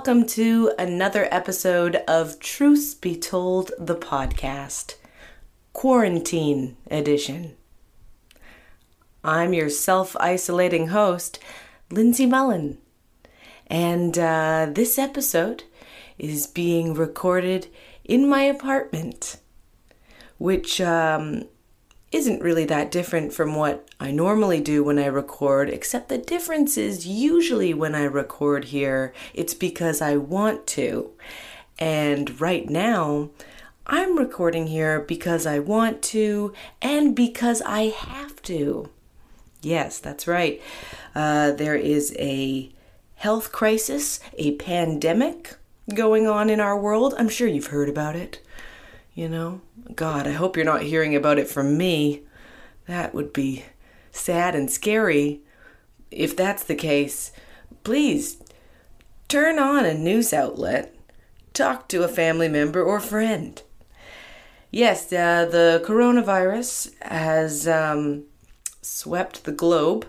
welcome to another episode of Truth Be Told, the podcast, Quarantine Edition. I'm your self isolating host, Lindsay Mullen, and uh, this episode is being recorded in my apartment, which um, isn't really that different from what I normally do when I record, except the difference is usually when I record here, it's because I want to. And right now, I'm recording here because I want to and because I have to. Yes, that's right. Uh, there is a health crisis, a pandemic going on in our world. I'm sure you've heard about it. You know, God, I hope you're not hearing about it from me. That would be sad and scary. If that's the case, please turn on a news outlet, talk to a family member or friend. Yes, uh, the coronavirus has um, swept the globe,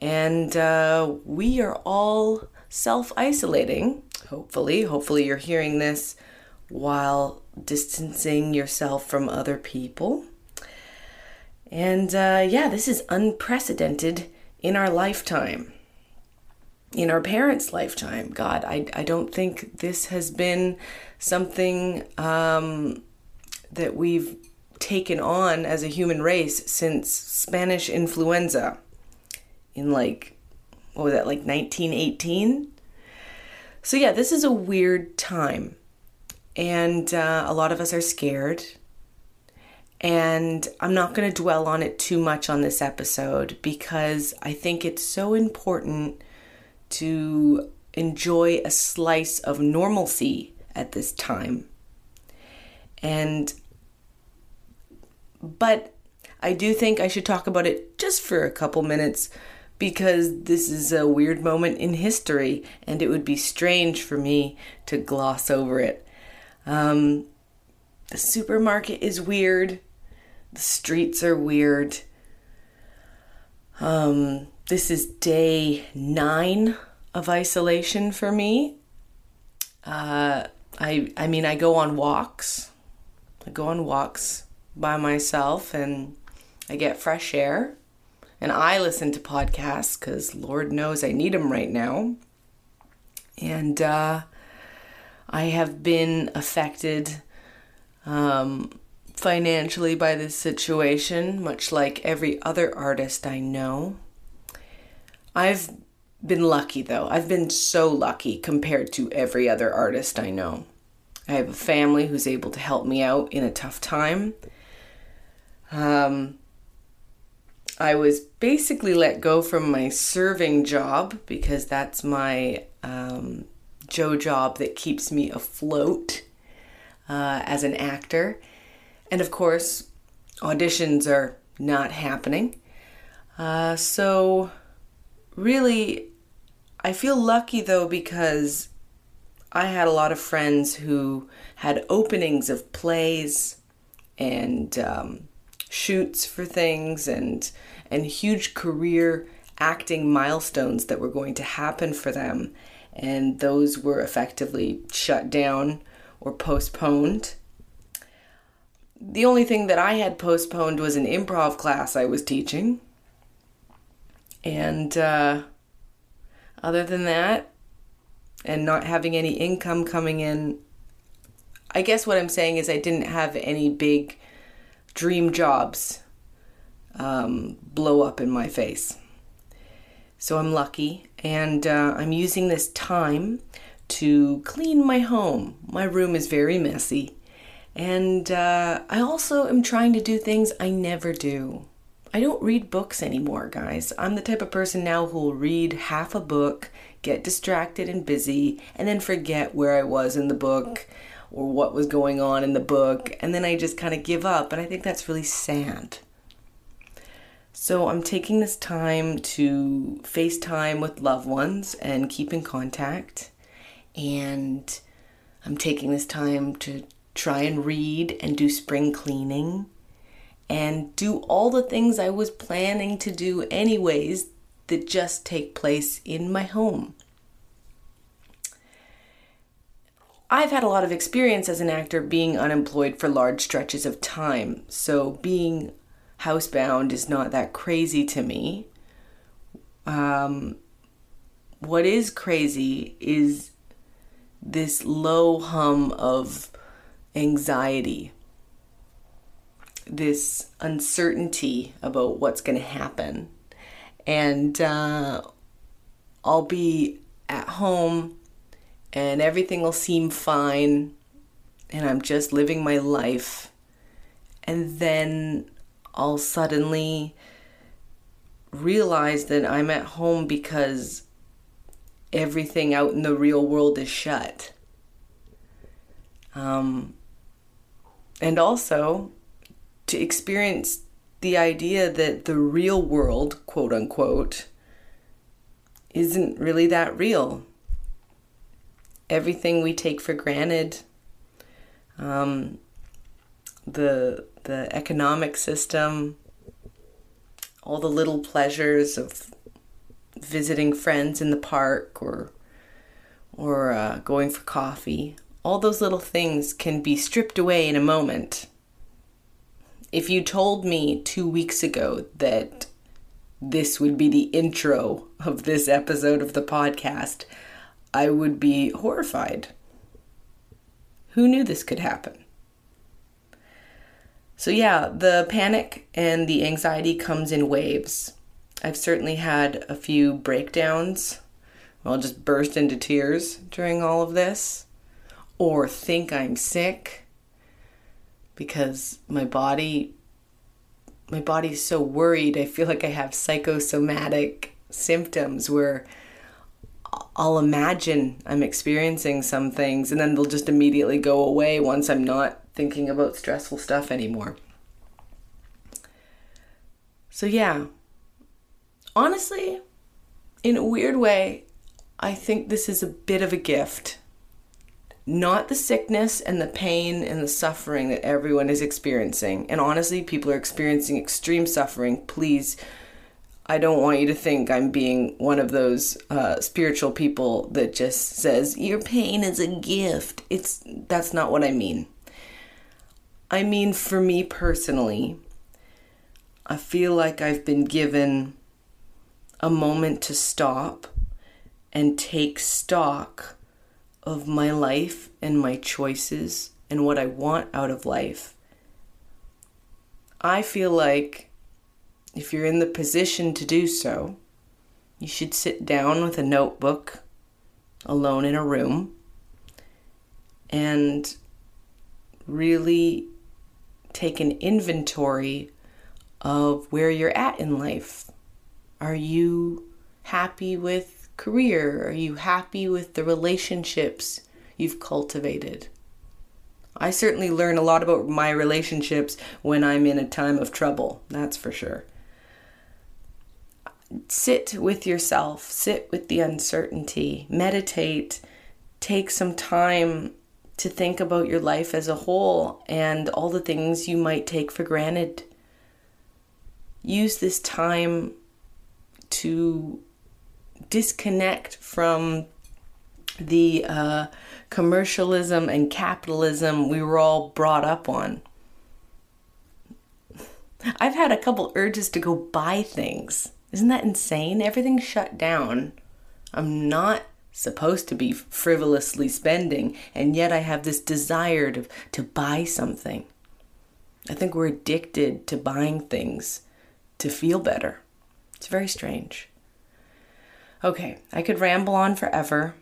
and uh, we are all self isolating. Hopefully, hopefully, you're hearing this while distancing yourself from other people. And uh, yeah, this is unprecedented in our lifetime, in our parents' lifetime. God, I, I don't think this has been something um, that we've taken on as a human race since Spanish influenza in like, what was that, like 1918? So yeah, this is a weird time and uh, a lot of us are scared. And I'm not going to dwell on it too much on this episode because I think it's so important to enjoy a slice of normalcy at this time. And, but I do think I should talk about it just for a couple minutes because this is a weird moment in history and it would be strange for me to gloss over it. Um, the supermarket is weird. The streets are weird. Um, this is day nine of isolation for me. Uh, I I mean I go on walks. I go on walks by myself and I get fresh air. And I listen to podcasts because Lord knows I need them right now. And uh, I have been affected um, financially by this situation, much like every other artist I know. I've been lucky though. I've been so lucky compared to every other artist I know. I have a family who's able to help me out in a tough time. Um, I was basically let go from my serving job because that's my um, Joe job that keeps me afloat uh, as an actor. And of course, auditions are not happening. Uh, so, really, I feel lucky though because I had a lot of friends who had openings of plays and um, shoots for things and and huge career acting milestones that were going to happen for them and those were effectively shut down or postponed. The only thing that I had postponed was an improv class I was teaching. And uh, other than that, and not having any income coming in, I guess what I'm saying is I didn't have any big dream jobs um, blow up in my face. So I'm lucky, and uh, I'm using this time to clean my home. My room is very messy, and uh, I also am trying to do things I never do. I don't read books anymore, guys. I'm the type of person now who will read half a book, get distracted and busy, and then forget where I was in the book or what was going on in the book, and then I just kind of give up. And I think that's really sad. So I'm taking this time to FaceTime with loved ones and keep in contact. And I'm taking this time to try and read and do spring cleaning and do all the things I was planning to do anyways that just take place in my home. I've had a lot of experience as an actor being unemployed for large stretches of time, so being housebound is not that crazy to me. Um, what is crazy is this low hum of anxiety, this uncertainty about what's going to happen. And uh, I'll be at home and everything will seem fine and I'm just living my life. And then I'll suddenly realize that I'm at home because everything out in the real world is shut. Um, and also to experience the idea that the real world, quote unquote, isn't really that real everything we take for granted, um, the the economic system, all the little pleasures of visiting friends in the park or or uh, going for coffee. All those little things can be stripped away in a moment. If you told me two weeks ago that this would be the intro of this episode of the podcast, I would be horrified. Who knew this could happen? So, yeah, the panic and the anxiety comes in waves. I've certainly had a few breakdowns. I'll just burst into tears during all of this, or think I'm sick because my body my body's so worried. I feel like I have psychosomatic symptoms where I'll imagine I'm experiencing some things and then they'll just immediately go away once I'm not thinking about stressful stuff anymore. So, yeah, honestly, in a weird way, I think this is a bit of a gift. Not the sickness and the pain and the suffering that everyone is experiencing. And honestly, people are experiencing extreme suffering. Please I don't want you to think I'm being one of those uh, spiritual people that just says your pain is a gift. It's that's not what I mean. I mean for me personally, I feel like I've been given a moment to stop and take stock of my life and my choices and what I want out of life. I feel like if you're in the position to do so, you should sit down with a notebook alone in a room and really take an inventory of where you're at in life. Are you happy with career? Are you happy with the relationships you've cultivated? I certainly learn a lot about my relationships when I'm in a time of trouble, that's for sure sit with yourself, sit with the uncertainty, meditate, take some time to think about your life as a whole and all the things you might take for granted. Use this time to disconnect from the uh, commercialism and capitalism we were all brought up on. I've had a couple urges to go buy things isn't that insane? Everything's shut down. I'm not supposed to be frivolously spending, and yet I have this desire to, to buy something. I think we're addicted to buying things to feel better. It's very strange. Okay, I could ramble on forever,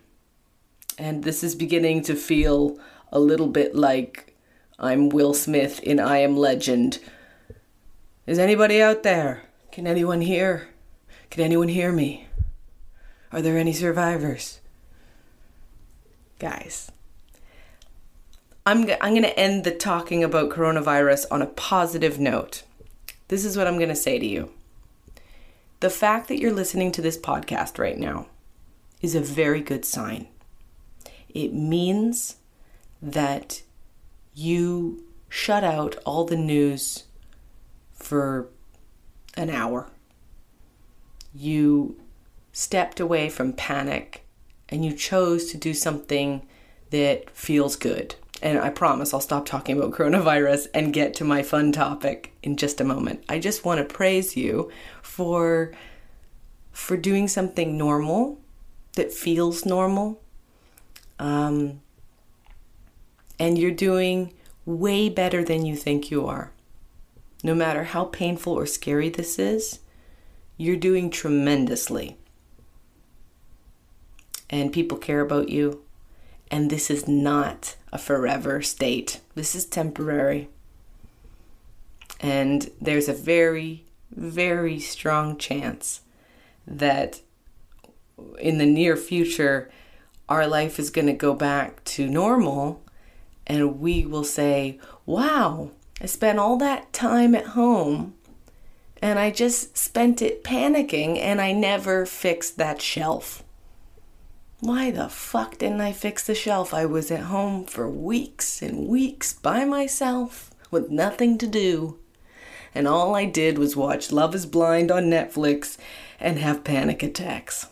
and this is beginning to feel a little bit like I'm Will Smith in I Am Legend. Is anybody out there? Can anyone hear? Can anyone hear me? Are there any survivors? Guys, I'm, I'm going to end the talking about coronavirus on a positive note. This is what I'm going to say to you. The fact that you're listening to this podcast right now is a very good sign. It means that you shut out all the news for an hour you stepped away from panic and you chose to do something that feels good. And I promise I'll stop talking about coronavirus and get to my fun topic in just a moment. I just want to praise you for for doing something normal that feels normal. Um, and you're doing way better than you think you are. No matter how painful or scary this is, you're doing tremendously. And people care about you. And this is not a forever state, this is temporary. And there's a very, very strong chance that in the near future, our life is going to go back to normal and we will say, Wow, I spent all that time at home and I just spent it panicking and I never fixed that shelf. Why the fuck didn't I fix the shelf? I was at home for weeks and weeks by myself with nothing to do. And all I did was watch Love is Blind on Netflix and have panic attacks.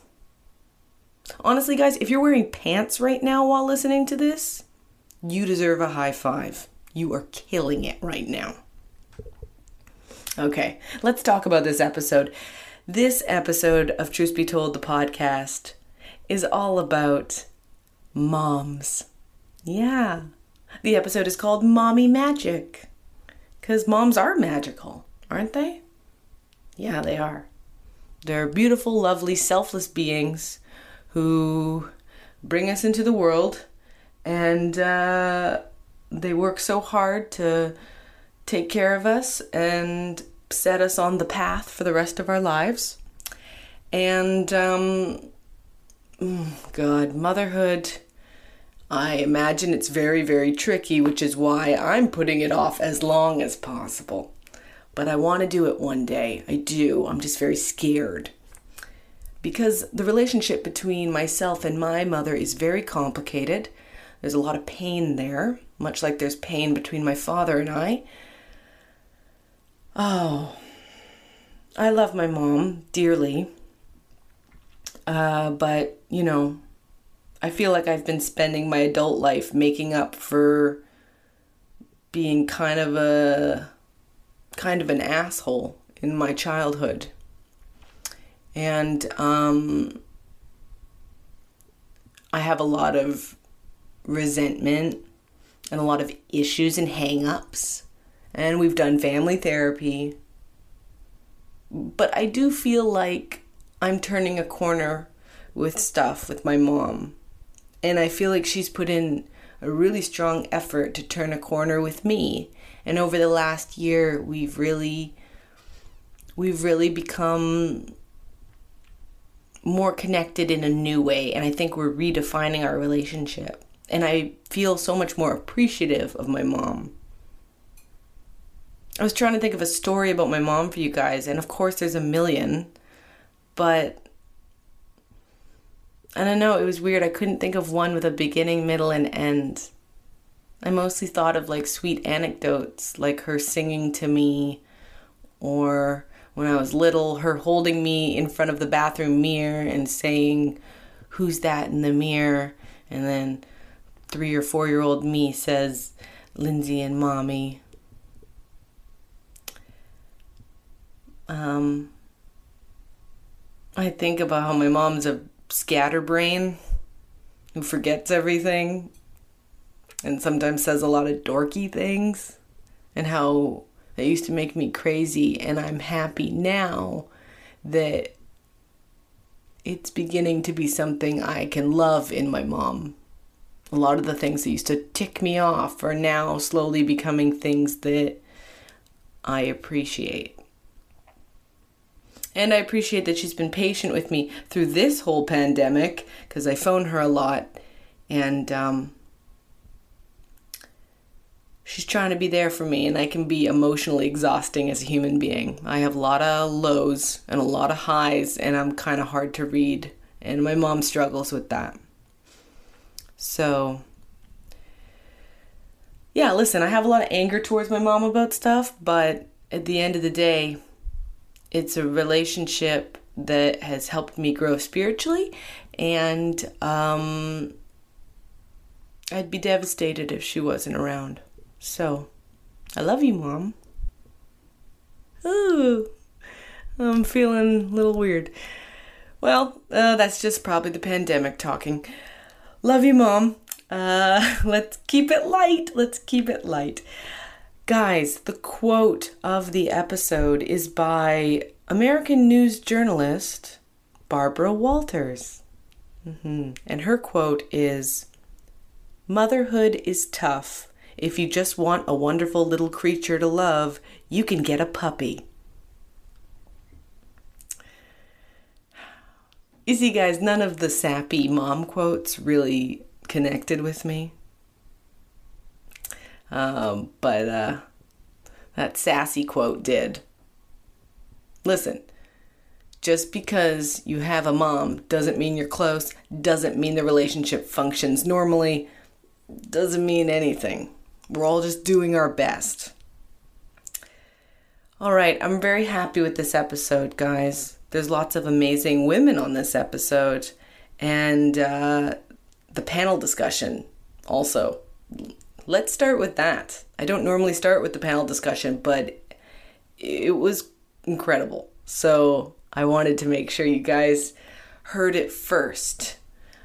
Honestly, guys, if you're wearing pants right now while listening to this, you deserve a high five. You are killing it right now. Okay, let's talk about this episode. This episode of Truth Be Told, the podcast, is all about moms. Yeah, the episode is called Mommy Magic. Because moms are magical, aren't they? Yeah, they are. They're beautiful, lovely, selfless beings who bring us into the world and uh, they work so hard to take care of us and set us on the path for the rest of our lives. And, um, Mm, God, motherhood, I imagine it's very, very tricky, which is why I'm putting it off as long as possible. But I want to do it one day. I do. I'm just very scared. Because the relationship between myself and my mother is very complicated. There's a lot of pain there, much like there's pain between my father and I. Oh, I love my mom dearly. Uh, but, you know, I feel like I've been spending my adult life making up for being kind of a kind of an asshole in my childhood. And um, I have a lot of resentment and a lot of issues and hang-ups. And we've done family therapy. But I do feel like I'm turning a corner with stuff with my mom. And I feel like she's put in a really strong effort to turn a corner with me. And over the last year, we've really we've really become more connected in a new way and I think we're redefining our relationship and I feel so much more appreciative of my mom. I was trying to think of a story about my mom for you guys, and of course, there's a million, but I don't know, it was weird. I couldn't think of one with a beginning, middle, and end. I mostly thought of like sweet anecdotes, like her singing to me, or when I was little, her holding me in front of the bathroom mirror and saying, Who's that in the mirror? And then three or four year old me says Lindsay and mommy. Um, I think about how my mom's a scatterbrain who forgets everything and sometimes says a lot of dorky things and how that used to make me crazy and I'm happy now that it's beginning to be something I can love in my mom a lot of the things that used to tick me off are now slowly becoming things that I appreciate. And I appreciate that she's been patient with me through this whole pandemic because I phone her a lot and um, she's trying to be there for me and I can be emotionally exhausting as a human being. I have a lot of lows and a lot of highs and I'm kind of hard to read and my mom struggles with that. So, yeah, listen, I have a lot of anger towards my mom about stuff, but at the end of the day, it's a relationship that has helped me grow spiritually and um, I'd be devastated if she wasn't around. So, I love you, Mom. Ooh, I'm feeling a little weird. Well, uh, that's just probably the pandemic talking. Love you, Mom. Uh, let's keep it light. Let's keep it light. Guys, the quote of the episode is by American news journalist Barbara Walters. Mm-hmm. And her quote is Motherhood is tough. If you just want a wonderful little creature to love, you can get a puppy. You see, guys, none of the sappy mom quotes really connected with me. Um, but uh, that sassy quote did. Listen, just because you have a mom doesn't mean you're close, doesn't mean the relationship functions normally, doesn't mean anything. We're all just doing our best. All right, I'm very happy with this episode, guys. There's lots of amazing women on this episode, and uh, the panel discussion also. Let's start with that. I don't normally start with the panel discussion, but it was incredible. So I wanted to make sure you guys heard it first.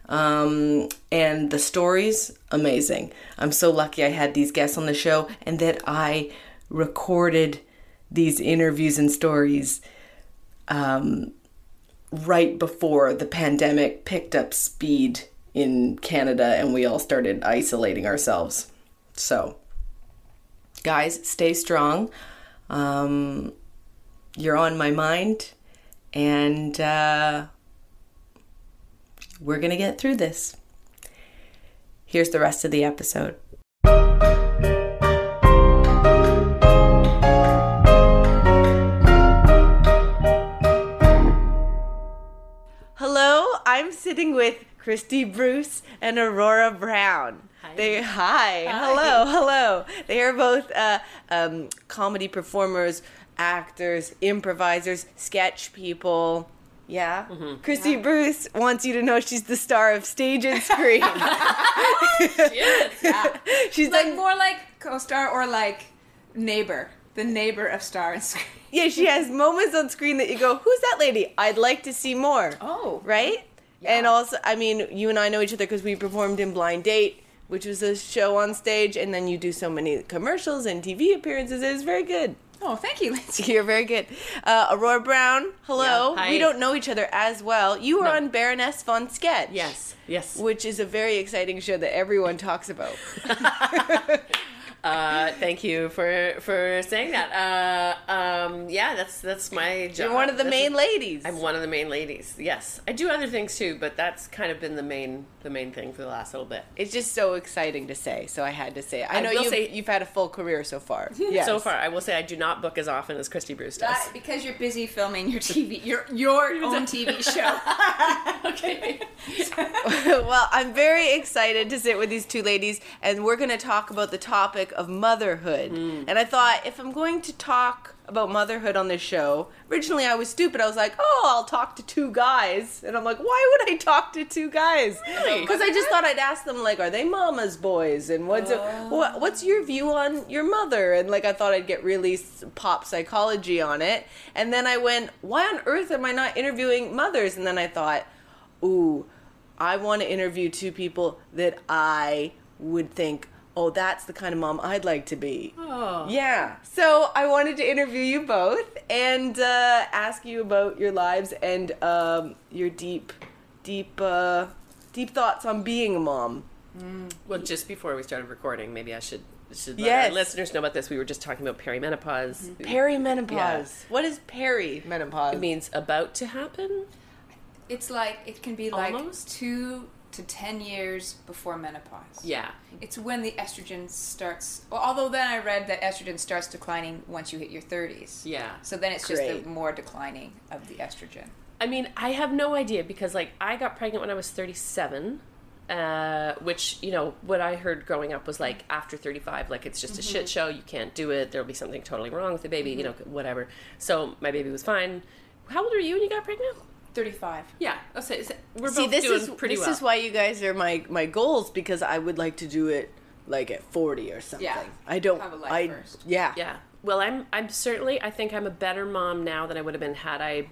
Um, and the stories, amazing. I'm so lucky I had these guests on the show and that I recorded these interviews and stories um, right before the pandemic picked up speed in Canada and we all started isolating ourselves. So, guys, stay strong. Um, you're on my mind, and uh, we're going to get through this. Here's the rest of the episode. Hello, I'm sitting with Christy Bruce and Aurora Browne. Hi. They hi. Hi. hello, hello. They are both uh, um, comedy performers, actors, improvisers, sketch people. Yeah. Mm-hmm. Christy Bruce wants you to know she's the star of stage and screen. Yes. Yeah. she's like done more like co-star or like neighbor, the neighbor of Star and Screen. yeah. She has moments on screen that you go, "Who's that lady? I'd like to see more." Oh, right? And also, I mean, you and I know each other because we performed in Blind Date, which was a show on stage, and then you do so many commercials and TV appearances. It was very good. Oh, thank you, Lindsay. You're very good. Uh, Aurora Browne, hello. Yeah, hi. We don't know each other as well. You were No. on Baroness von Sketch. Yes, yes. Which is a very exciting show that everyone talks about. Uh, thank you for for saying that. Uh, um, yeah, that's that's my job. You're one of the That's main a- ladies. I'm one of the main ladies. Yes, I do other things too, but that's kind of been the main the main thing for the last little bit. It's just so exciting to say, so I had to say it. I I know you've, say- you've had a full career so far. Yes. So far, I will say I do not book as often as Christy Bruce does. That, because you're busy filming your TV, your your own TV show. okay. well, I'm very excited to sit with these two ladies, and we're going to talk about the topic of motherhood. Mm. And I thought if I'm going to talk about motherhood on this show, originally I was stupid. I was like, oh, I'll talk to two guys. And I'm like, why would I talk to two guys? Really? Because I just thought I'd ask them, like, are they mama's boys? And what's, oh. what, what's your view on your mother? And like, I thought I'd get really pop psychology on it. And then I went, why on earth am I not interviewing mothers? And then I thought, ooh, I want to interview two people that I would think, oh, that's the kind of mom I'd like to be. Oh. Yeah. So I wanted to interview you both and uh, ask you about your lives and um, your deep, deep, uh, deep thoughts on being a mom. Well, just before we started recording, maybe I should should let Yes. our listeners know about this. We were just talking about perimenopause. Perimenopause. Yeah. What is perimenopause? It means about to happen. it's like it can be like two to ten years before menopause. Yeah. It's when the estrogen starts. Well, although then I read that estrogen starts declining once you hit your 30s. Yeah. So then it's just the more declining of the estrogen. I mean, I have no idea because like I got pregnant when I was 37, uh, which you know what I heard growing up was like mm-hmm. after 35, like it's just a shit mm-hmm. show. You can't do it. There'll be something totally wrong with the baby. You mm-hmm. know, whatever. So my baby was fine. How old were you when you got pregnant? 35. Yeah, I'll say so we're See, both this doing is pretty this well. is why you guys are my my goals because I would like to do it like at 40 or something. Yeah. I don't Have a life I first. yeah. yeah. Well, I'm I'm certainly I think I'm a better mom now than I would have been had I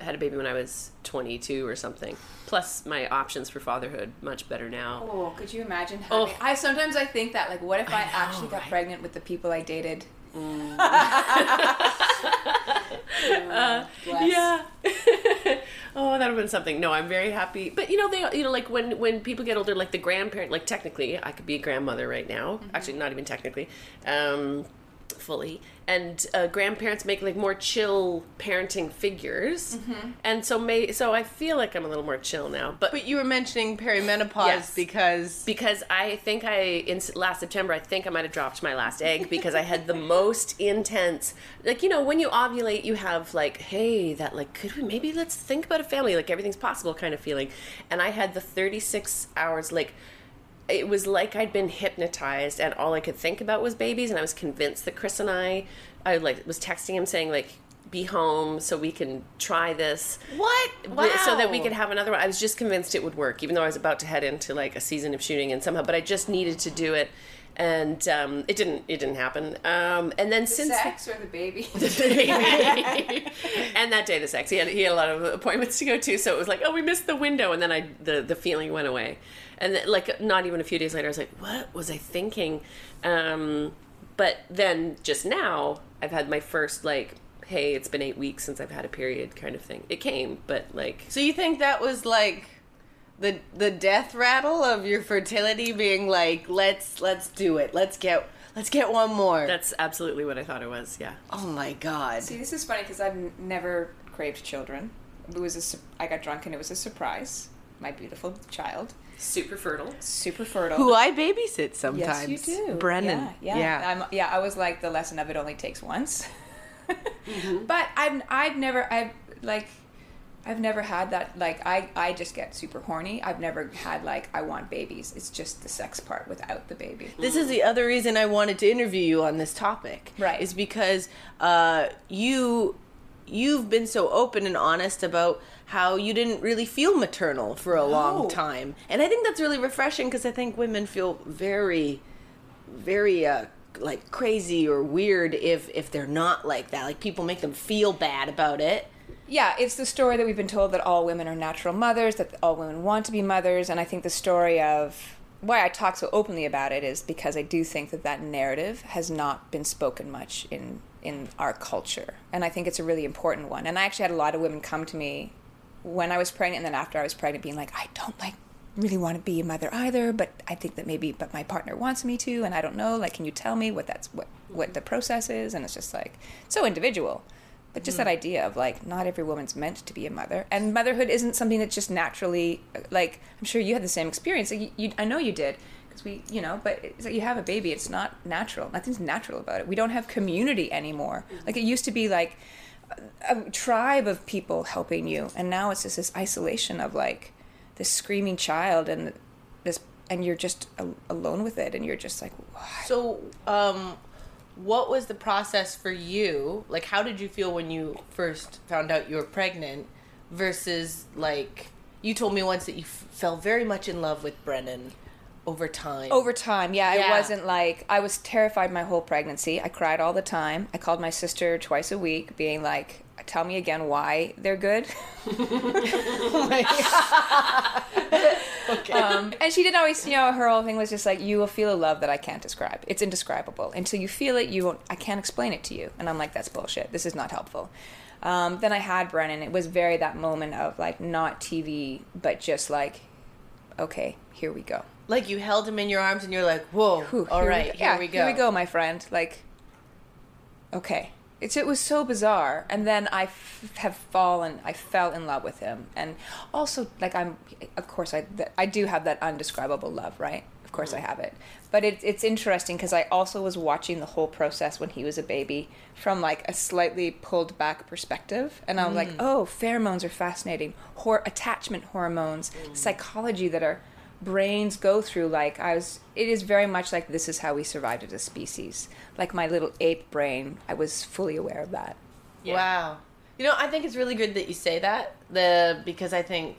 had a baby when I was 22 or something. Plus, my options for fatherhood much better now. Oh, could you imagine having? Oh. I sometimes I think that like, what if I, know, actually got right? pregnant with the people I dated? Uh, Yeah. oh, that would have been something. No, I'm very happy. But you know, they you know like when when people get older, like the grandparent, like technically, I could be a grandmother right now. Actually, not even technically. Um, fully and uh, grandparents make like more chill parenting figures. And so may so i feel like i'm a little more chill now but But you were mentioning perimenopause Yes. because because I think I in last September I think I might have dropped my last egg because I had the most intense like you know when you ovulate you have like hey that like could we maybe let's think about a family like everything's possible kind of feeling. And I had the 36 hours like it was like I'd been hypnotized and all I could think about was babies and I was convinced that Chris and I I like was texting him saying like be home so we can try this what? but- so that we could have another one. I was just convinced it would work, even though I was about to head into like a season of shooting and somehow, but I just needed to do it, and um, it didn't. It didn't happen. Um, and then The since sex or the baby? and that day the sex, he had he had a lot of appointments to go to, so it was like, oh, we missed the window, and then I the the feeling went away, and then, like not even a few days later, I was like, what was I thinking? Um, but then just now, I've had my first like. Hey, it's been eight weeks since I've had a period, kind of thing. It came, but like So you think that was like the the death rattle of your fertility being like let's let's do it. Let's get let's get one more. That's absolutely what I thought it was. Yeah. oh my god. See, this is funny because I've n- never craved children. It was a su- I got drunk and it was a surprise. My beautiful child, Super fertile. super fertile. Who I babysit sometimes. Yes, you do. Brennan. Yeah, yeah. I'm, yeah, I was like the lesson of it only takes once. But I've I've never I've like I've never had that like I I just get super horny. I've never had like I want babies. It's just the sex part without the baby. This is the other reason I wanted to interview you on this topic. Right. Is because uh, you you've been so open and honest about how you didn't really feel maternal for a long time. And I think that's really refreshing because I think women feel very very uh like crazy or weird if if they're not like that. Like people make them feel bad about it. Yeah, it's the story that we've been told that all women are natural mothers, that all women want to be mothers, and I think the story of why I talk so openly about it is because I do think that that narrative has not been spoken much in in our culture, and I think it's a really important one. And I actually had a lot of women come to me when I was pregnant and then after I was pregnant, being like, I don't like really want to be a mother either, but I think that maybe but my partner wants me to, and I don't know. Like, can you tell me what that's what what the process is? And it's just like so individual. But just hmm. that idea of like not every woman's meant to be a mother, and motherhood isn't something that's just naturally uh, like I'm sure you had the same experience. Like you, you I know you did because we you know, but it's like you have a baby. It's not natural. Nothing's natural about it. We don't have community anymore. Hmm. Like it used to be like a, a tribe of people helping you, and now it's just this isolation of like this screaming child and this and you're just alone with it, and you're just like what? So, um, what was the process for you? Like, how did you feel when you first found out you were pregnant? Versus, like, you told me once that you f- fell very much in love with Brennan over time. Over time, yeah, Yeah. it wasn't like I was terrified my whole pregnancy. I cried all the time. I called my sister twice a week, being like, "Tell me again why they're good." okay. um, and she didn't always, you know, her whole thing was just like, "You will feel a love that I can't describe. It's indescribable until you feel it. You won't. I can't explain it to you." And I'm like, "That's bullshit. This is not helpful." Um, then I had Brennan. It was very that moment of like not TV, but just like, okay, here we go. like, you held him in your arms and you're like, whoa, Whew, all here right, we here yeah, we go. Here we go, my friend. Like, okay. It's, it was so bizarre. And then I f- have fallen, I fell in love with him. And also, like, I'm, of course, I, th- I do have that undescribable love, right? Of course, I mm-hmm. have it. But it, it's interesting because I also was watching the whole process when he was a baby from like a slightly pulled back perspective. And I was like, mm. oh, pheromones are fascinating. Hor- attachment hormones, mm. psychology that our brains go through. Like, I was, it is very much like this is how we survived as a species. Like my little ape brain, I was fully aware of that. Wow. You know, I think it's really good that you say that. The because I think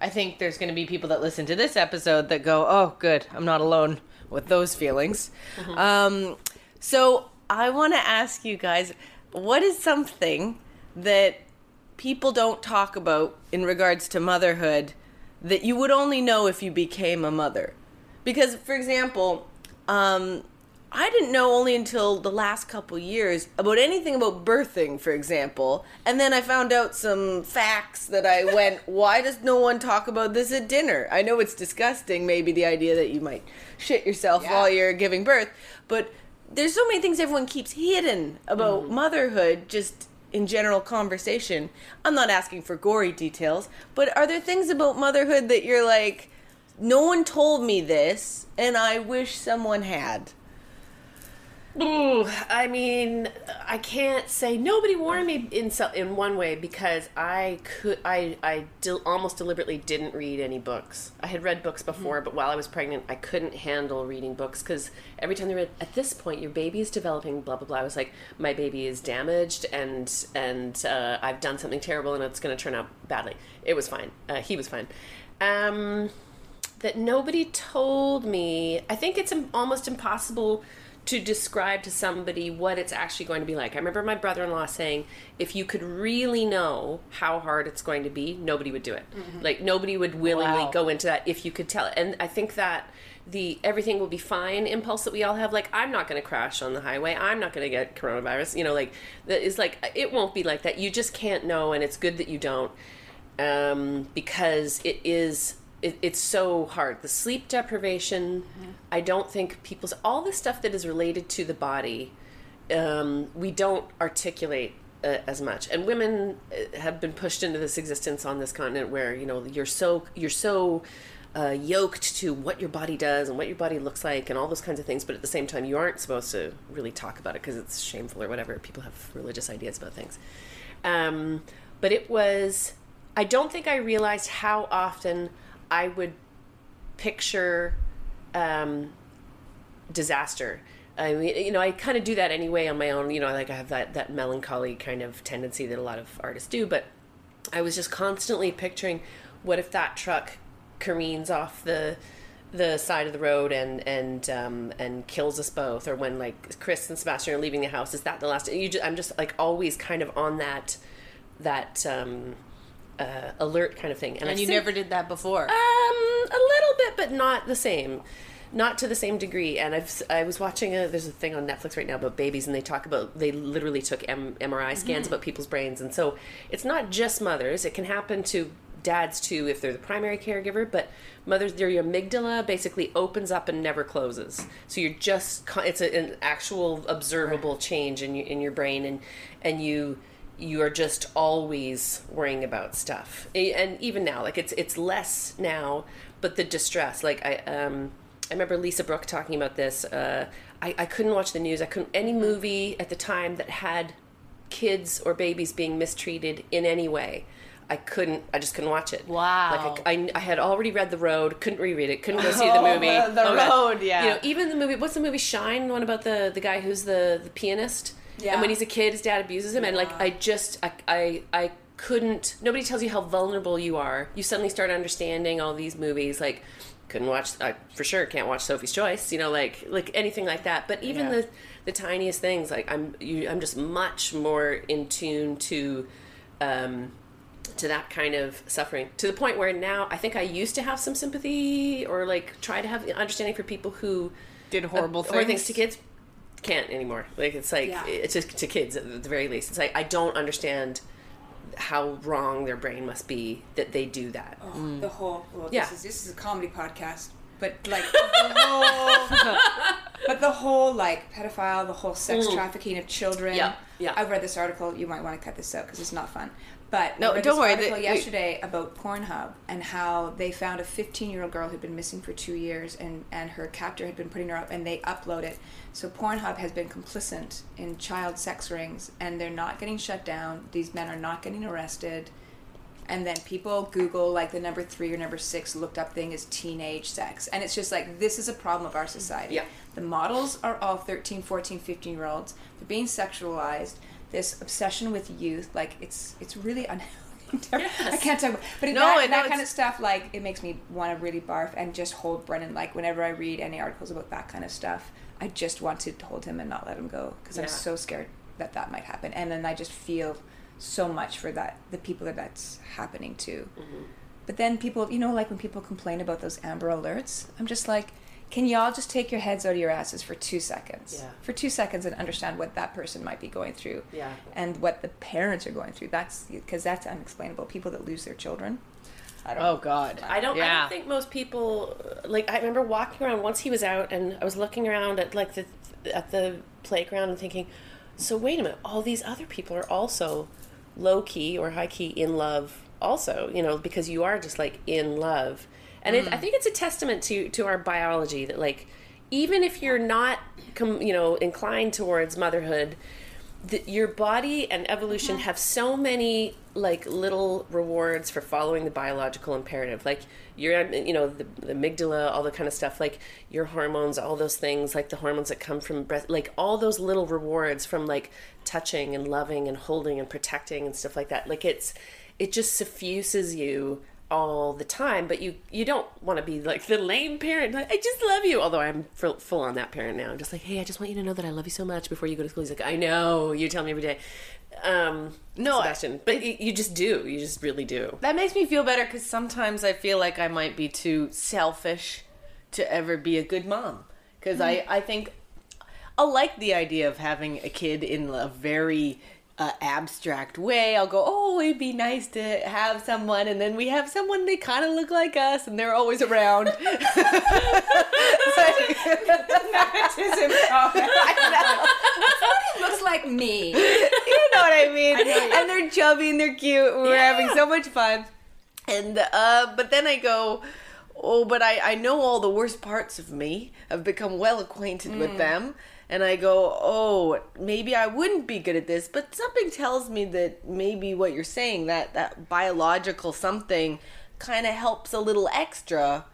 I think there's going to be people that listen to this episode that go, "Oh, good. I'm not alone with those feelings." Um so I want to ask you guys, what is something that people don't talk about in regards to motherhood that you would only know if you became a mother? Because for example, um I didn't know only until the last couple years about anything about birthing, for example. And then I found out some facts that I went, why does no one talk about this at dinner? I know it's disgusting, maybe the idea that you might shit yourself Yeah. while you're giving birth, but there's so many things everyone keeps hidden about motherhood, just in general conversation. I'm not asking for gory details, but are there things about motherhood that you're like, no one told me this, and I wish someone had? Ooh, I mean, I can't say nobody warned me in so, in one way because I could I I del- almost deliberately didn't read any books. I had read books before, but while I was pregnant, I couldn't handle reading books because every time they read, at this point, your baby is developing, blah blah blah. I was like, my baby is damaged, and and uh, I've done something terrible, and it's going to turn out badly. It was fine. Uh, he was fine. Um, that nobody told me. I think it's almost impossible to describe to somebody what it's actually going to be like. I remember my brother-in-law saying, "If you could really know how hard it's going to be, nobody would do it. Like nobody would willingly Wow. go into that if you could tell it." And I think that the everything will be fine impulse that we all have like i'm not going to crash on the highway i'm not going to get coronavirus you know like that is like it won't be like that you just can't know and it's good that you don't um, because it is it, it's so hard. The sleep deprivation i don't think people's all the stuff that is related to the body um, we don't articulate uh, as much. And women uh, have been pushed into this existence on this continent where you know you're so you're so uh, yoked to what your body does and what your body looks like and all those kinds of things but at the same time you aren't supposed to really talk about it because it's shameful or whatever. People have religious ideas about things. Um, but it was i don't think i realized how often i would picture um, disaster. I mean, you know, I kind of do that anyway on my own. You know, like I have that that melancholy kind of tendency that a lot of artists do. But I was just constantly picturing, what if that truck careens off the the side of the road and and um, and kills us both, or when like Chris and Sebastian are leaving the house, is that the last? You just, I'm just like always kind of on that that um, uh, alert kind of thing. And I you think- never did that before. um, a little bit, but not the same. Not to the same degree. And I've I was watching a there's a thing on Netflix right now about babies, and they talk about they literally took M- MRI scans about people's brains, and so it's not just mothers. It can happen to dads too if they're the primary caregiver, but mothers their amygdala basically opens up and never closes. So you're just it's a, an actual observable change in your in your brain, and and you you are just always worrying about stuff. And even now like it's it's less now but the distress. Like i um i remember lisa brooke talking about this uh i, I couldn't watch the news. I couldn't any movie at the time that had kids or babies being mistreated in any way i couldn't i just couldn't watch it. Wow. like I, I, I had already read the road couldn't reread it couldn't go see the movie. Oh, The God. Road, yeah. you know even the movie what's the movie shine? The one about the the guy who's the the pianist Yeah. and when he's a kid his dad abuses him and like i just I, I i couldn't nobody tells you how vulnerable you are you suddenly start understanding all these movies like couldn't watch i for sure can't watch sophie's choice you know like like anything like that but even Yeah. the the tiniest things like i'm you, i'm just much more in tune to um to that kind of suffering to the point where now i think i used to have some sympathy or like try to have understanding for people who Did horrible horrible things. things to kids can't anymore like it's like Yeah. it's just to kids at the very least it's like i don't understand how wrong their brain must be that they do that Oh, the whole well, Yeah. this is this is a comedy podcast but like the whole but the whole like pedophile the whole sex trafficking of children Mm. Yeah, yeah. i've read this article you might want to cut this out because it's not fun but No, don't worry, article the- yesterday about pornhub and how they found a 15 year old girl who'd been missing for two years and and her captor had been putting her up and they upload it. So pornhub has been complicit in child sex rings and they're not getting shut down. These men are not getting arrested. And then people google like the number three or number six looked up thing is teenage sex. And it's just like this is a problem of our mm, society. Yeah. the models are all 13 14 15 year olds they're being sexualized this obsession with youth. Like it's it's really unhealthy. I can't talk, about, but No, that, that kind of stuff, like it makes me want to really barf and just hold Brennan. Like whenever I read any articles about that kind of stuff, I just want to hold him and not let him go because I'm so scared that that might happen. And then I just feel so much for that the people that that's happening to. Mm-hmm. But then people, you know, like when people complain about those Amber Alerts, I'm just like, can y'all just take your heads out of your asses for two seconds? Yeah. For two seconds and understand what that person might be going through. Yeah. And what the parents are going through. That's because that's unexplainable. People that lose their children. I don't. Oh God. I don't. I don't think most people like. I remember walking around once he was out, and I was looking around at like the at the playground and thinking, so wait a minute, all these other people are also low key or high key in love, also. You know, because you are just like in love, and it, I mm. think it's a testament to to our biology that like even if you're not com, you know inclined towards motherhood the, your body and evolution mm-hmm. have so many like little rewards for following the biological imperative. Like your you know the, the amygdala all the kind of stuff like your hormones all those things like the hormones that come from breast like all those little rewards from like touching and loving and holding and protecting and stuff like that. Like it's it just suffuses you all the time but you you don't want to be like the lame parent like, i just love you. Although i'm full, full on that parent now. I'm just like hey i just want you to know that i love you so much before you go to school. He's like i know you tell me every day. Um No, I- sebastian but you, you just do you just really do. That makes me feel better because sometimes I feel like I might be too selfish to ever be a good mom. Because I, I think I like the idea of having a kid in a very uh, abstract way. I'll go, oh, it'd be nice to have someone, and then we have someone they kind of look like us, and they're always around. Nepotism. looks like me. you know what I mean? and they're chubby and they're cute. and We're having so much fun. And uh, but then I go, oh, but I I know all the worst parts of me. I've become well acquainted with them. And I go, oh, maybe I wouldn't be good at this, but something tells me that maybe what you're saying, that that biological something, kind of helps a little extra.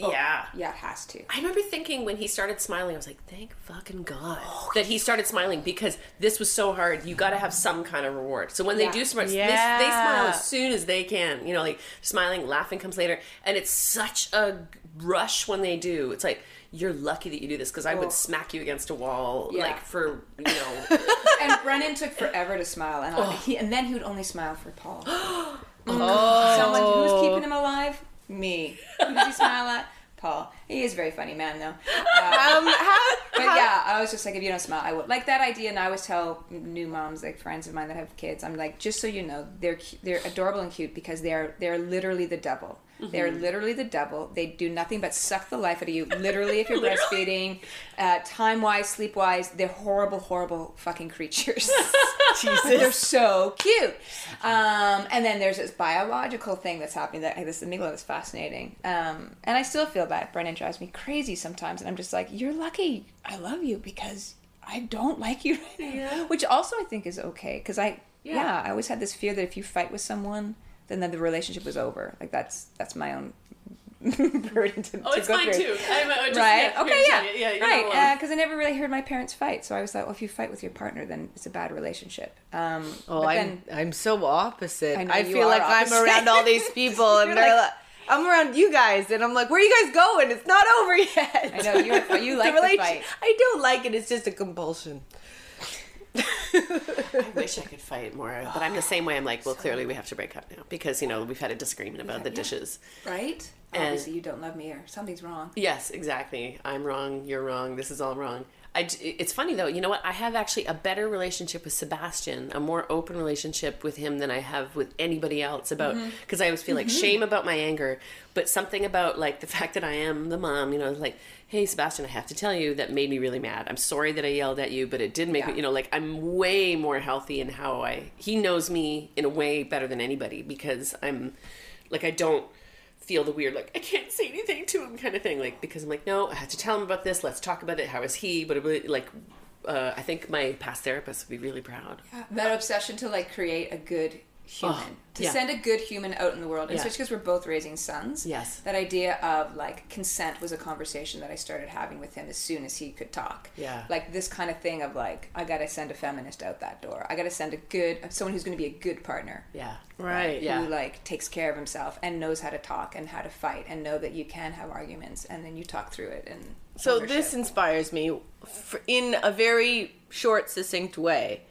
Oh, yeah Yeah, it has to. I remember thinking when he started smiling, I was like, "Thank fucking god oh, that he started smiling because this was so hard. You got to have some kind of reward." So when they do smile, they, they smile as soon as they can. You know, like smiling, laughing comes later, and it's such a rush when they do. It's like you're lucky that you do this because I Oh. would smack you against a wall, Yeah. like for you know. and Brennan took forever to smile, and, I, he, and then he would only smile for Paul. Oh, Someone who's keeping him alive? Me. Who does he smile at? Paul. He is a very funny man, though. Uh, Um, how, but how- yeah, I was just like, if you don't smile, I would like that idea. And I always tell new moms, like friends of mine that have kids, I'm like, just so you know, they're cu- they're adorable and cute because they're they're literally the devil. They're literally the devil. They do nothing but suck the life out of you. Literally, if you're breastfeeding, uh, time wise, sleep wise, they're horrible, horrible fucking creatures. They're so cute. Um, and then there's this biological thing that's happening that this amygdala is fascinating. Um, and I still feel that Brennan drives me crazy sometimes. And I'm just like, you're lucky. I love you because I don't like you right now. Yeah. Which also I think is okay. Because I, yeah. Yeah. I always had this fear that if you fight with someone, then, then the relationship was over. Like that's that's my own burden to, Oh, to it's go mine through. too. I'm, uh, just, Right. Yeah, okay. Yeah. yeah. you're not alone. right. Because I never really heard my parents fight, so I was like, well, if you fight with your partner, then it's a bad relationship. Um, Oh, but I'm then, I'm so opposite. I I, know you feel are like opposite. I'm around all these people, and they're like- like, I'm around you guys, and I'm like, where are you guys going? It's not over yet. I know you you like the, relation- fight. I don't like it. It's just a compulsion. I wish I could fight more, but I'm the same way. I'm like, well, clearly we have to break up now because you know we've had a disagreement about the Yeah. dishes. Right? And- Obviously, you don't love me, or something's wrong. Yes, exactly. I'm wrong. You're wrong. This is all wrong. I, it's funny though. You know what? I have actually a better relationship with Sebastian, a more open relationship with him than I have with anybody else. About mm-hmm. because I always feel like mm-hmm. shame about my anger, but something about like the fact that I am the mom. You know, like, hey, Sebastian, I have to tell you that made me really mad. I'm sorry that I yelled at you, but it did make Yeah. me. You know, like I'm way more healthy in how I. He knows me in a way better than anybody because I'm, like, I don't feel the weird like I can't say anything to him kind of thing like because I'm like no I have to tell him about this let's talk about it how is he but it really like uh, I think my past therapist would be really proud That obsession to like create a good human. to yeah. send a good human out in the world, and Yeah. especially because we're both raising sons. Yes. That idea of like consent was a conversation that I started having with him as soon as he could talk. Yeah. Like this kind of thing of like, I gotta send a feminist out that door. I gotta send a good someone who's gonna be a good partner. Yeah. Right. Yeah. Who like takes care of himself and knows how to talk and how to fight and know that you can have arguments and then you talk through it and So ownership. this inspires me f in a very short, succinct way.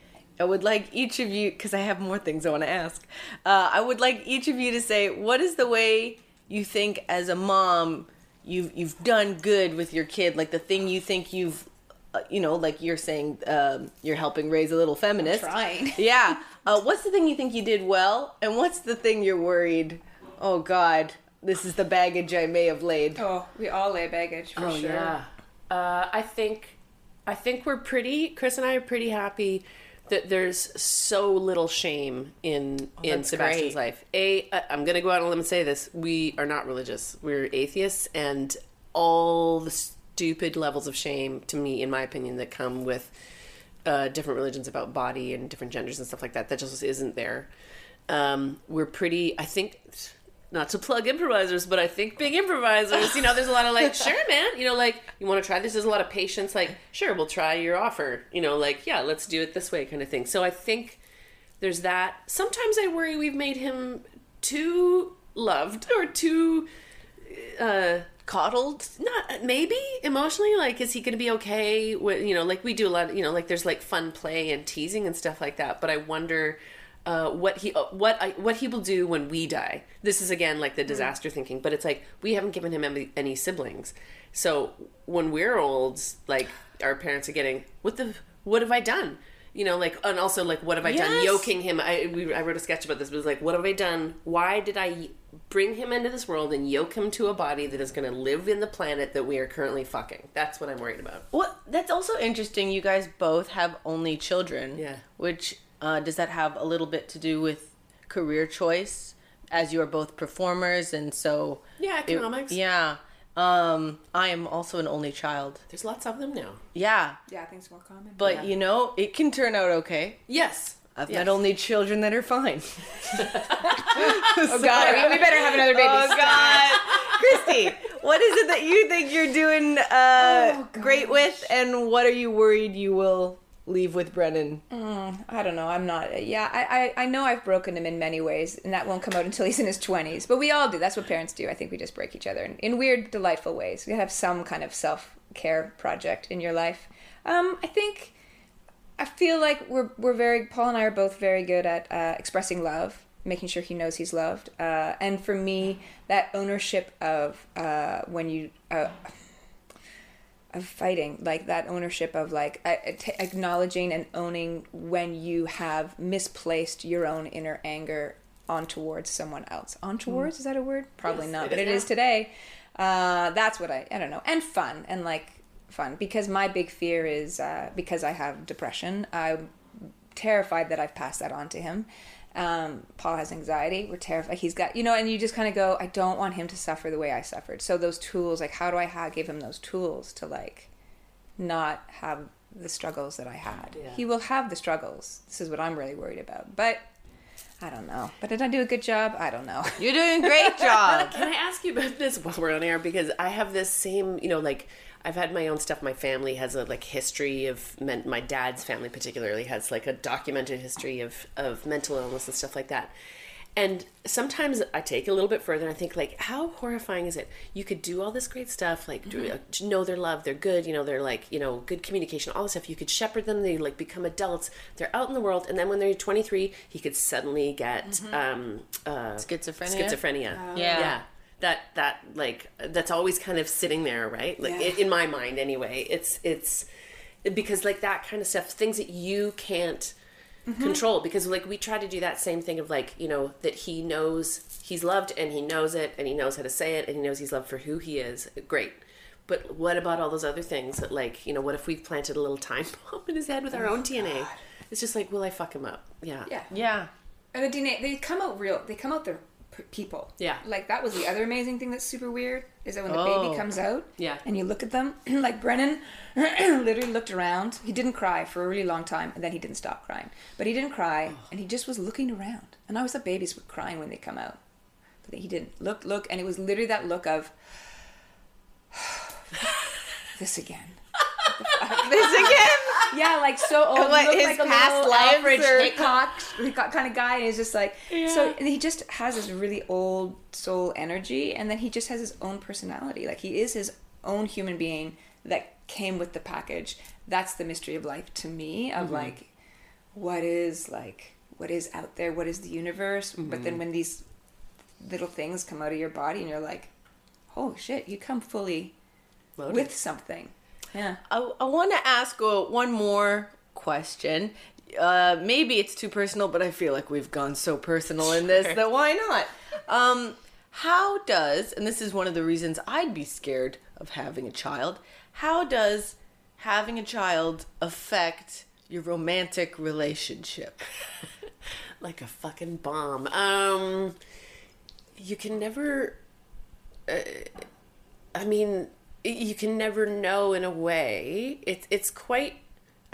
I would like each of you, because I have more things I want to ask. Uh, I would like each of you to say, what is the way you think, as a mom, you've you've done good with your kid? Like the thing you think you've, uh, you know, like you're saying, um, you're helping raise a little feminist. trying. Yeah. Uh, what's the thing you think you did well, and what's the thing you're worried? Oh God, this is the baggage I may have laid. Oh, we all lay baggage for Oh sure. yeah. Uh, I think I think we're pretty Chris and I are pretty happy that there's so little shame in in Sebastian's great. life. A, I'm going to go out on a limb and say this. We are not religious. We're atheists and all the stupid levels of shame to me in my opinion that come with uh, different religions about body and different genders and stuff like that that just isn't there. Um, we're pretty I think not to plug improvisers, but I think big improvisers, you know, there's a lot of like, sure, man, you know, like, you want to try this? There's a lot of patience, like, sure, we'll try your offer, you know, like, yeah, let's do it this way kind of thing. So I think there's that. Sometimes I worry we've made him too loved or too, uh, Coddled. not maybe emotionally like is he going to be okay with you know like we do a lot of, you know like there's like fun play and teasing and stuff like that but i wonder uh, what he uh, what I, what he will do when we die. This is again like the disaster thinking but it's like we haven't given him any, any siblings. So when we're old like our parents are getting what the what have i done? You know like and also like what have i done? Yoking him. I, we, I wrote a sketch about this but it was like what have i done? Why did i bring him into this world and yoke him to a body that is going to live in the planet that we are currently fucking? That's what i'm worried about. Well, That's also interesting. You guys both have only children. Yeah. Which uh, does that have a little bit to do with career choice, as you are both performers, and so Yeah, it- economics. yeah. Um, I am also an only child. there's lots of them now Yeah, Yeah, I think it's more common. but Yeah. you know it can turn out okay. yes I've Yes. met only children that are fine. oh god, we, we better have another baby. Oh God, Christy, what is it that you think you're doing uh, great with, and what are you worried you will leave with Brennan? I don't know. I'm not. Yeah, I, I I know I've broken him in many ways, and that won't come out until he's in his 20s. But we all do. That's what parents do. I think we just break each other in, in weird, delightful ways. You have some kind of self care project in your life. Um, I think. I feel like we're we're very Paul and I are both very good at uh, expressing love, making sure he knows he's loved, uh, and for me, that ownership of uh, when you. Of fighting like that ownership of like t- acknowledging and owning when you have misplaced your own inner anger on towards someone else. On towards is that a word? Probably Yes, not it but is. it is now. today. Uh, that's what I I don't know. And fun and like fun. Because my big fear is uh, because I have depression I'm terrified that I've passed that on to him. Um, Paul has anxiety. We're terrified. He's got, you know, and you just kind of go, I don't want him to suffer the way I suffered. So those tools, like, how do I ha- give him those tools to like not have the struggles that I had? Yeah. He will have the struggles. This is what I'm really worried about. But I don't know. But did I do a good job? I don't know. You're doing a great job. Can I ask you about this while we're on air? Because I have this same, you know, like I've had my own stuff. My family has a like history of men, my dad's family particularly has like a documented history of of mental illness and stuff like that. And sometimes I take a little bit further and I think like how horrifying is it? You could do all this great stuff like do- uh, know they're loved, they're good, you know, they're like, you know, good communication, all this stuff. You could shepherd them, they like become adults, they're out in the world and then when they're 23, he could suddenly get um uh Schizophrenia? schizophrenia. Yeah. Yeah. That that like that's always kind of sitting there, right? Like Yeah. in, in my mind anyway. It's it's because like that kind of stuff, things that you can't mm-hmm. control because like we try to do that same thing of like, you know, that he knows he's loved and he knows it and he knows how to say it and he knows he's loved for who he is. Great. But what about all those other things that like, you know, what if we've planted a little time bomb in his head with our oh own DNA? It's just like, will I fuck him up? Yeah. Yeah. yeah. And the DNA, they come out real. They come out their p- people. Yeah. Like that was the other amazing thing that's super weird is that when the Oh. baby comes out, Yeah. and you look at them, like Brennan literally looked around. He didn't cry for a really long time, and then he didn't stop crying. But he didn't cry, and he just was looking around. And I always thought babies were crying when they come out, but he didn't. Look, look, and it was literally that look of this again. This again. Yeah, like so old. what, looked his like past lives Alfred or- Hitchcock Hitchcock kind of guy, and he's just like so. And he just has this really old soul energy, and then he just has his own personality. Like he is his own human being that came with the package. That's the mystery of life to me. Of mm-hmm. like, what is like what is out there? What is the universe? But then mm-hmm. when these little things come out of your body, and you're like, oh shit, you come fully Loaded. with something. Yeah. I, I want to ask uh, one more question. Uh, maybe it's too personal, but I feel like we've gone so personal in this that why not? Um, how does, and this is one of the reasons I'd be scared of having a child, how does having a child affect your romantic relationship? like a fucking bomb. Um, you can never. Uh, I mean, you can never know in a way. It's it's quite.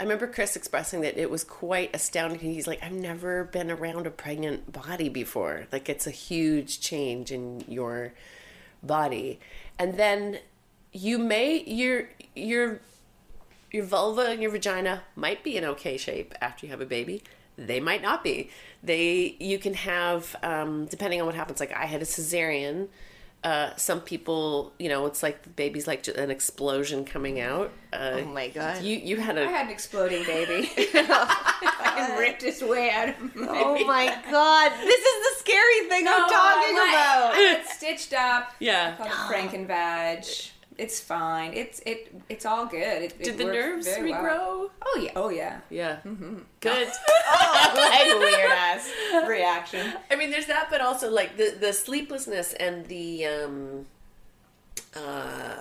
I remember Chris expressing that it was quite astounding. He's like, I've never been around a pregnant body before. Like, it's a huge change in your body, and then you may your your your vulva and your vagina might be in okay shape after you have a baby. They might not be. They you can have um, depending on what happens. Like I had a cesarean. Uh, some people, you know, it's like the baby's like an explosion coming out. Uh, Oh my God. You you had I a had an exploding baby. Fucking ripped his way out of my Oh my god, this is the scary thing I'm talking about. It's stitched up. Yeah. Called it Frankenvag. It's fine. It's it. It's all good. It, did the nerves regrow? Oh yeah. Oh yeah. Yeah, good. like weird ass reaction. I mean, there's that, but also like the the sleeplessness and the um, uh,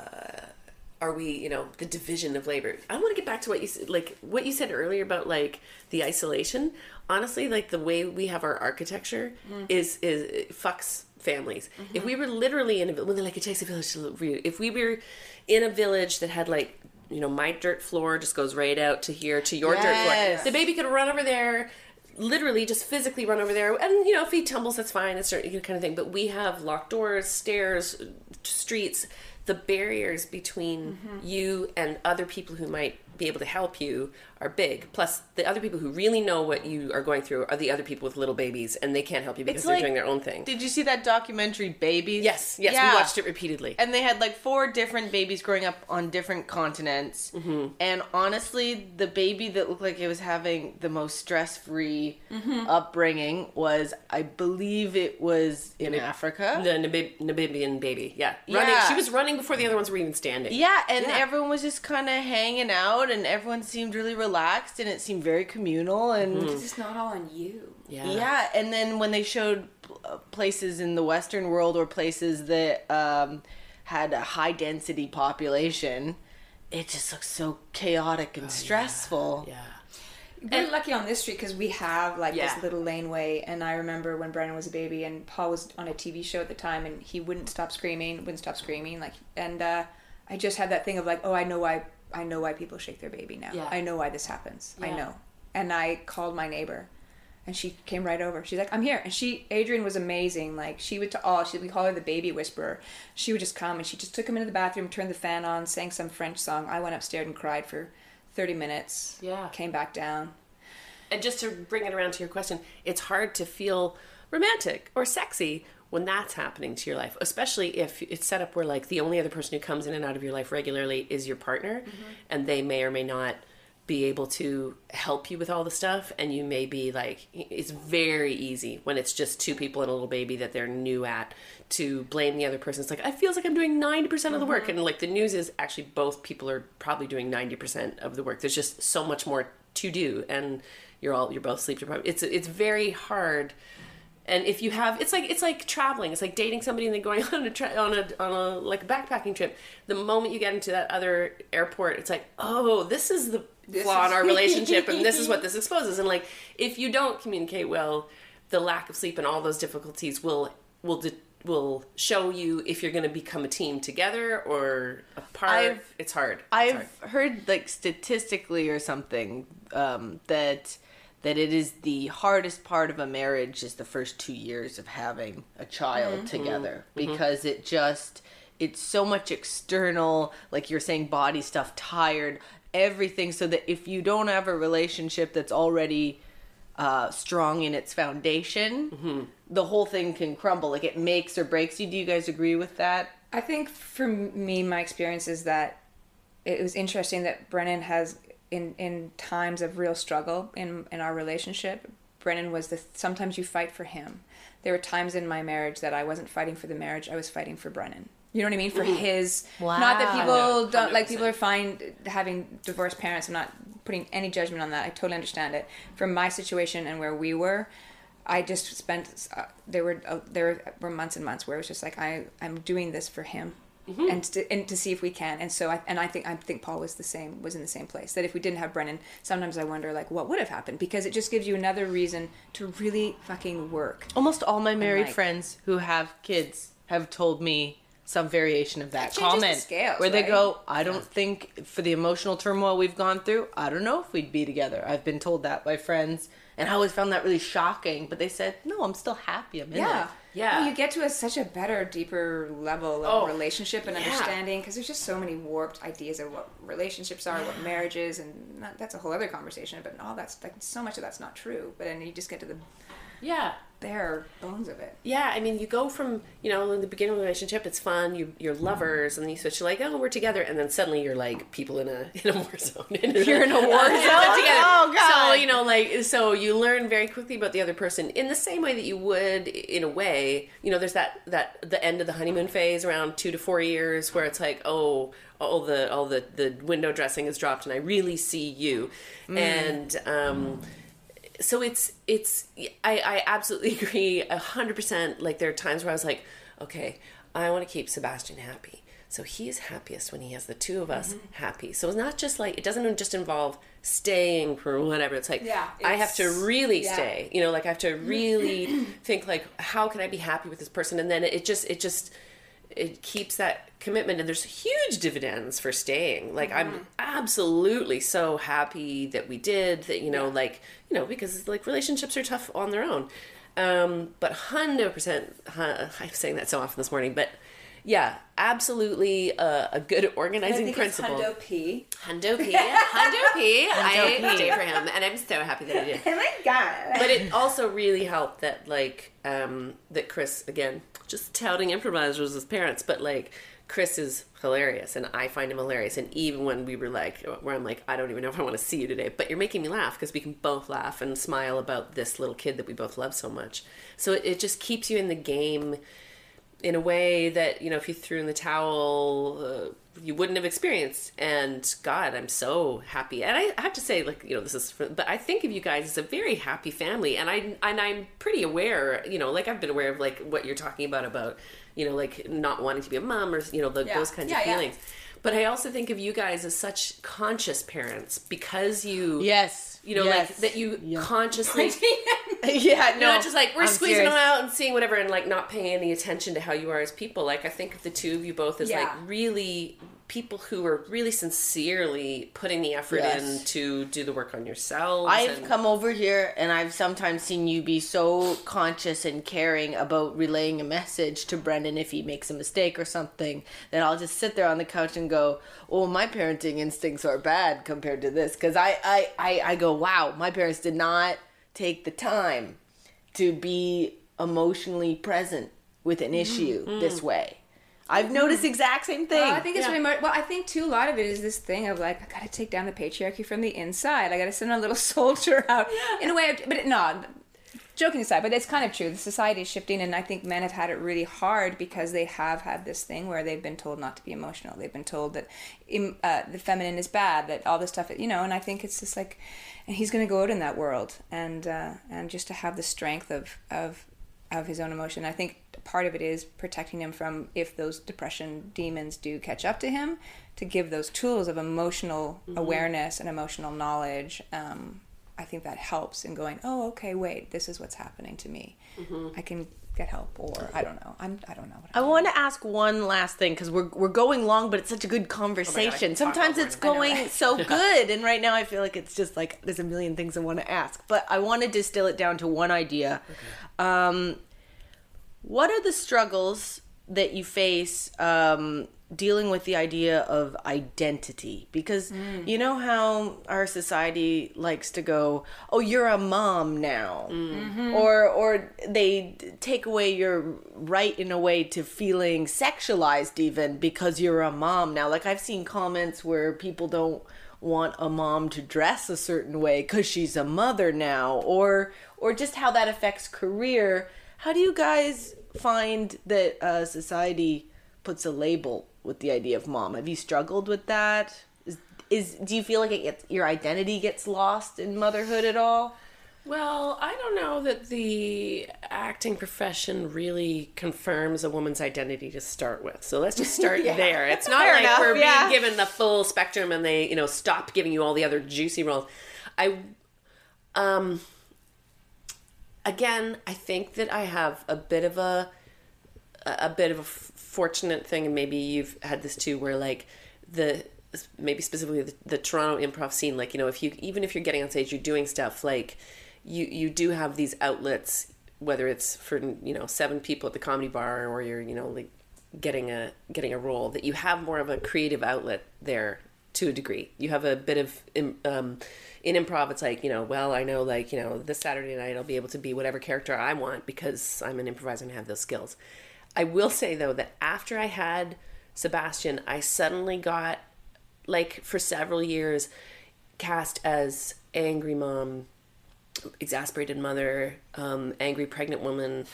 are we you know the division of labor? I want to get back to what you said, like what you said earlier about like the isolation. Honestly, like the way we have our architecture is is it fucks families. If mm-hmm. we were literally in a when they're like it takes a village to. If we were in a village that had like you know my dirt floor just goes right out to here to your dirt floor, the baby could run over there literally just physically run over there. And you know if he tumbles that's fine it's certain kind of thing. But we have locked doors stairs streets. The barriers between mm-hmm. you and other people who might be able to help you are big plus the other people who really know what you are going through are the other people with little babies and they can't help you because It's they're doing their own thing Did you see that documentary, Babies? yes yes Yeah. we watched it repeatedly and they had like four different babies growing up on different continents. Mm-hmm. And honestly, the baby that looked like it was having the most stress free Mm-hmm. upbringing was, I believe it was in Africa. the Namib- Namibian baby yeah running Yeah. she was running before the other ones were even standing yeah, and Yeah. everyone was just kind of hanging out, and everyone seemed really relaxed, and it seemed very communal. And Mm-hmm. This is not all on you. yeah Yeah, and then when they showed uh, places in the Western world or places that um, had a high density population, it just looks so chaotic and stressful. yeah We're lucky on this street because we have like Yeah. this little laneway. And I remember when Brennan was a baby and Paul was on a TV show at the time, and he wouldn't stop screaming, wouldn't stop screaming. Like, and uh, I just had that thing of like, oh, I know why, I know why people shake their baby now. Yeah. I know why this happens. I know. And I called my neighbor, and she came right over. She's like, I'm here. And she, Adrian was amazing. Like she would to all, she we call her the baby whisperer. She would just come and she just took him into the bathroom, turned the fan on, sang some French song. I went upstairs and cried for. 30 minutes. Yeah. Came back down. and just to bring it around to your question, it's hard to feel romantic or sexy when that's happening to your life, especially if it's set up where like the only other person who comes in and out of your life regularly is your partner, mm-hmm. and they may or may not be able to help you with all the stuff and you may be like it's very easy when it's just two people and a little baby that they're new at to blame the other person. It's like i feels like i'm doing 90% of the mm-hmm. work. And like the news is actually both people are probably doing 90% of the work. There's just so much more to do and you're all you're both sleep deprived it's it's very hard and if you have it's like it's like traveling it's like dating somebody and then going on a tra- on a on a like a backpacking trip the moment you get into that other airport it's like oh this is the flaw in our relationship and this is what this exposes and like if you don't communicate well the lack of sleep and all those difficulties will will de- will show you if you're going to become a team together or apart. I've- it's hard. It's I've hard. heard like statistically or something um, that that it is the hardest part of a marriage is the first two years of having a child mm-hmm. together. Mm-hmm. Because it just it's so much external like you're saying body stuff tired everything so that if you don't have a relationship that's already uh, strong in its foundation mm-hmm. the whole thing can crumble. Like it makes or breaks you. Do you guys agree with that? I think for me, my experience is that it was interesting that Brennan has, in in times of real struggle in in our relationship, Brennan was the sometimes you fight for him. There were times in my marriage that I wasn't fighting for the marriage; I was fighting for Brennan. You know what I mean? For his, wow. not that Wow. people don't like people are fine having divorced parents. I'm not putting any judgment on that. I totally understand it. From my situation and where we were, I just spent uh, there were uh, there were months and months where it was just like I I'm doing this for him. Mm-hmm. And to, and to see if we can, and so I and I think I think Paul was the same was in the same place. That if we didn't have Brennan, sometimes I wonder like what would have happened because it just gives you another reason to really fucking work. Almost all my married like- friends who have kids have told me some variation of that That changes the comment scales, where they right? go, "I don't think for the emotional turmoil we've gone through, I don't know if we'd be together." I've been told that by friends, and I always found that really shocking. But they said, "No, I'm still happy. I'm in Yeah. it." Yeah. Well, you get to a, such a better, deeper level of Oh, relationship and yeah. understanding because there's just so many warped ideas of what relationships are, what marriage is, and not, that's a whole other conversation. But all that's like so much of that's not true. But then you just get to the Yeah. bare bones of it. Yeah, I mean, you go from you know in the beginning of the relationship, it's fun. You you're lovers, and then you switch to like, oh, we're together, and then suddenly you're like people in a in a war zone. You're in a war zone? together. Oh, God. So you know, like, so you learn very quickly about the other person in the same way that you would in a way. You know, there's that that the end of the honeymoon phase around two to four years where it's like, oh, all the all the the window dressing is dropped, and I really see you, and um so it's it's I, I absolutely agree a hundred percent. Like there are times where I was like okay I want to keep Sebastian happy. So he is happiest when he has the two of us mm-hmm. happy. So it's not just like it doesn't just involve staying for whatever. It's like Yeah, I have to really yeah. stay. You know like I have to really think like how can I be happy with this person? And then it just it just it keeps that commitment and there's huge dividends for staying like Mm-hmm. i'm absolutely so happy that we did that you know like you know because like relationships are tough on their own um but 100% huh, i'm saying that so often this morning but yeah absolutely a, a good organizing principle Hundo P. Hundo P. Hundo P. I P. stay for him, and I'm so happy that I did Oh my god. but it also really helped that like um that chris again just touting improvisers as parents but like chris is hilarious and i find him hilarious and even when we were like where i'm like i don't even know if i want to see you today but you're making me laugh because we can both laugh and smile about this little kid that we both love so much. So it, it just keeps you in the game in a way that you know if you threw in the towel uh, you wouldn't have experienced. And god i'm so happy. And I, have to say like you know this is for, but i think of you guys as a very happy family. And i and i'm pretty aware you know like i've been aware of like what you're talking about about you know like not wanting to be a mom or you know the, Yeah. those kinds Yeah, of yeah. feelings. But i also think of you guys as such conscious parents because you Yes, you know yes. like that you Yeah. consciously yeah, no, not just like we're I'm squeezing serious. them out and seeing whatever and like not paying any attention to how you are as people like i think of the two of you both as Yeah. like really people who are really sincerely putting the effort Yes. in to do the work on yourself. I've and- come over here and I've sometimes seen you be so conscious and caring about relaying a message to Brennan if he makes a mistake or something that I'll just sit there on the couch and go, "Oh, my parenting instincts are bad compared to this." Because I, I, I, I go, "Wow, my parents did not take the time to be emotionally present with an mm-hmm. issue this mm. way." I've noticed the exact same thing. Well, I think it's Yeah. really much. Well, I think too. A lot of it is this thing of like, I got to take down the patriarchy from the inside. I got to send a little soldier out in a way. Of, but it, no, joking aside, but it's kind of true. The society is shifting, and I think men have had it really hard because they have had this thing where they've been told not to be emotional. They've been told that uh, the feminine is bad, that all this stuff, you know. And I think it's just like, and he's going to go out in that world, and uh, and just to have the strength of of of his own emotion. I think part of it is protecting him from if those depression demons do catch up to him, to give those tools of emotional awareness and emotional knowledge. Um, I think that helps in going, oh, okay, wait, this is what's happening to me. Mm-hmm. I can get help, or I don't know. I'm I don't know. What I I'm want to ask one last thing because we're we're going long, but it's such a good conversation. can talk Sometimes it's it. I know, going right? so good, and right now I feel like it's just like there's a million things I want to ask. But I want to distill it down to one idea. Um, what are the struggles that you face um, dealing with the idea of identity? Because mm. you know how our society likes to go, "Oh, you're a mom now," mm. mm-hmm. or or they take away your right in a way to feeling sexualized even because you're a mom now. Like I've seen comments where people don't want a mom to dress a certain way because she's a mother now or or just how that affects career how do you guys find that uh, society puts a label with the idea of mom have you struggled with that is, is do you feel like it gets your identity gets lost in motherhood at all Well, I don't know that the acting profession really confirms a woman's identity to start with. So let's just start there. It's not Fair like enough, we're yeah. being given the full spectrum and they, you know, stop giving you all the other juicy roles. I um again, I think that I have a bit of a a bit of a fortunate thing, and maybe you've had this too, where like the maybe specifically the, the Toronto improv scene, like you know, if you even if you're getting on stage, you're doing stuff like you you do have these outlets, whether it's for you know seven people at the comedy bar or you're you know like getting a getting a role that you have more of a creative outlet there to a degree. You have a bit of um, in improv. It's like you know, well, I know like you know this Saturday night I'll be able to be whatever character I want because I'm an improviser and have those skills. I will say though that after I had Sebastian, I suddenly got like for several years cast as angry mom, exasperated mother, um, angry pregnant woman,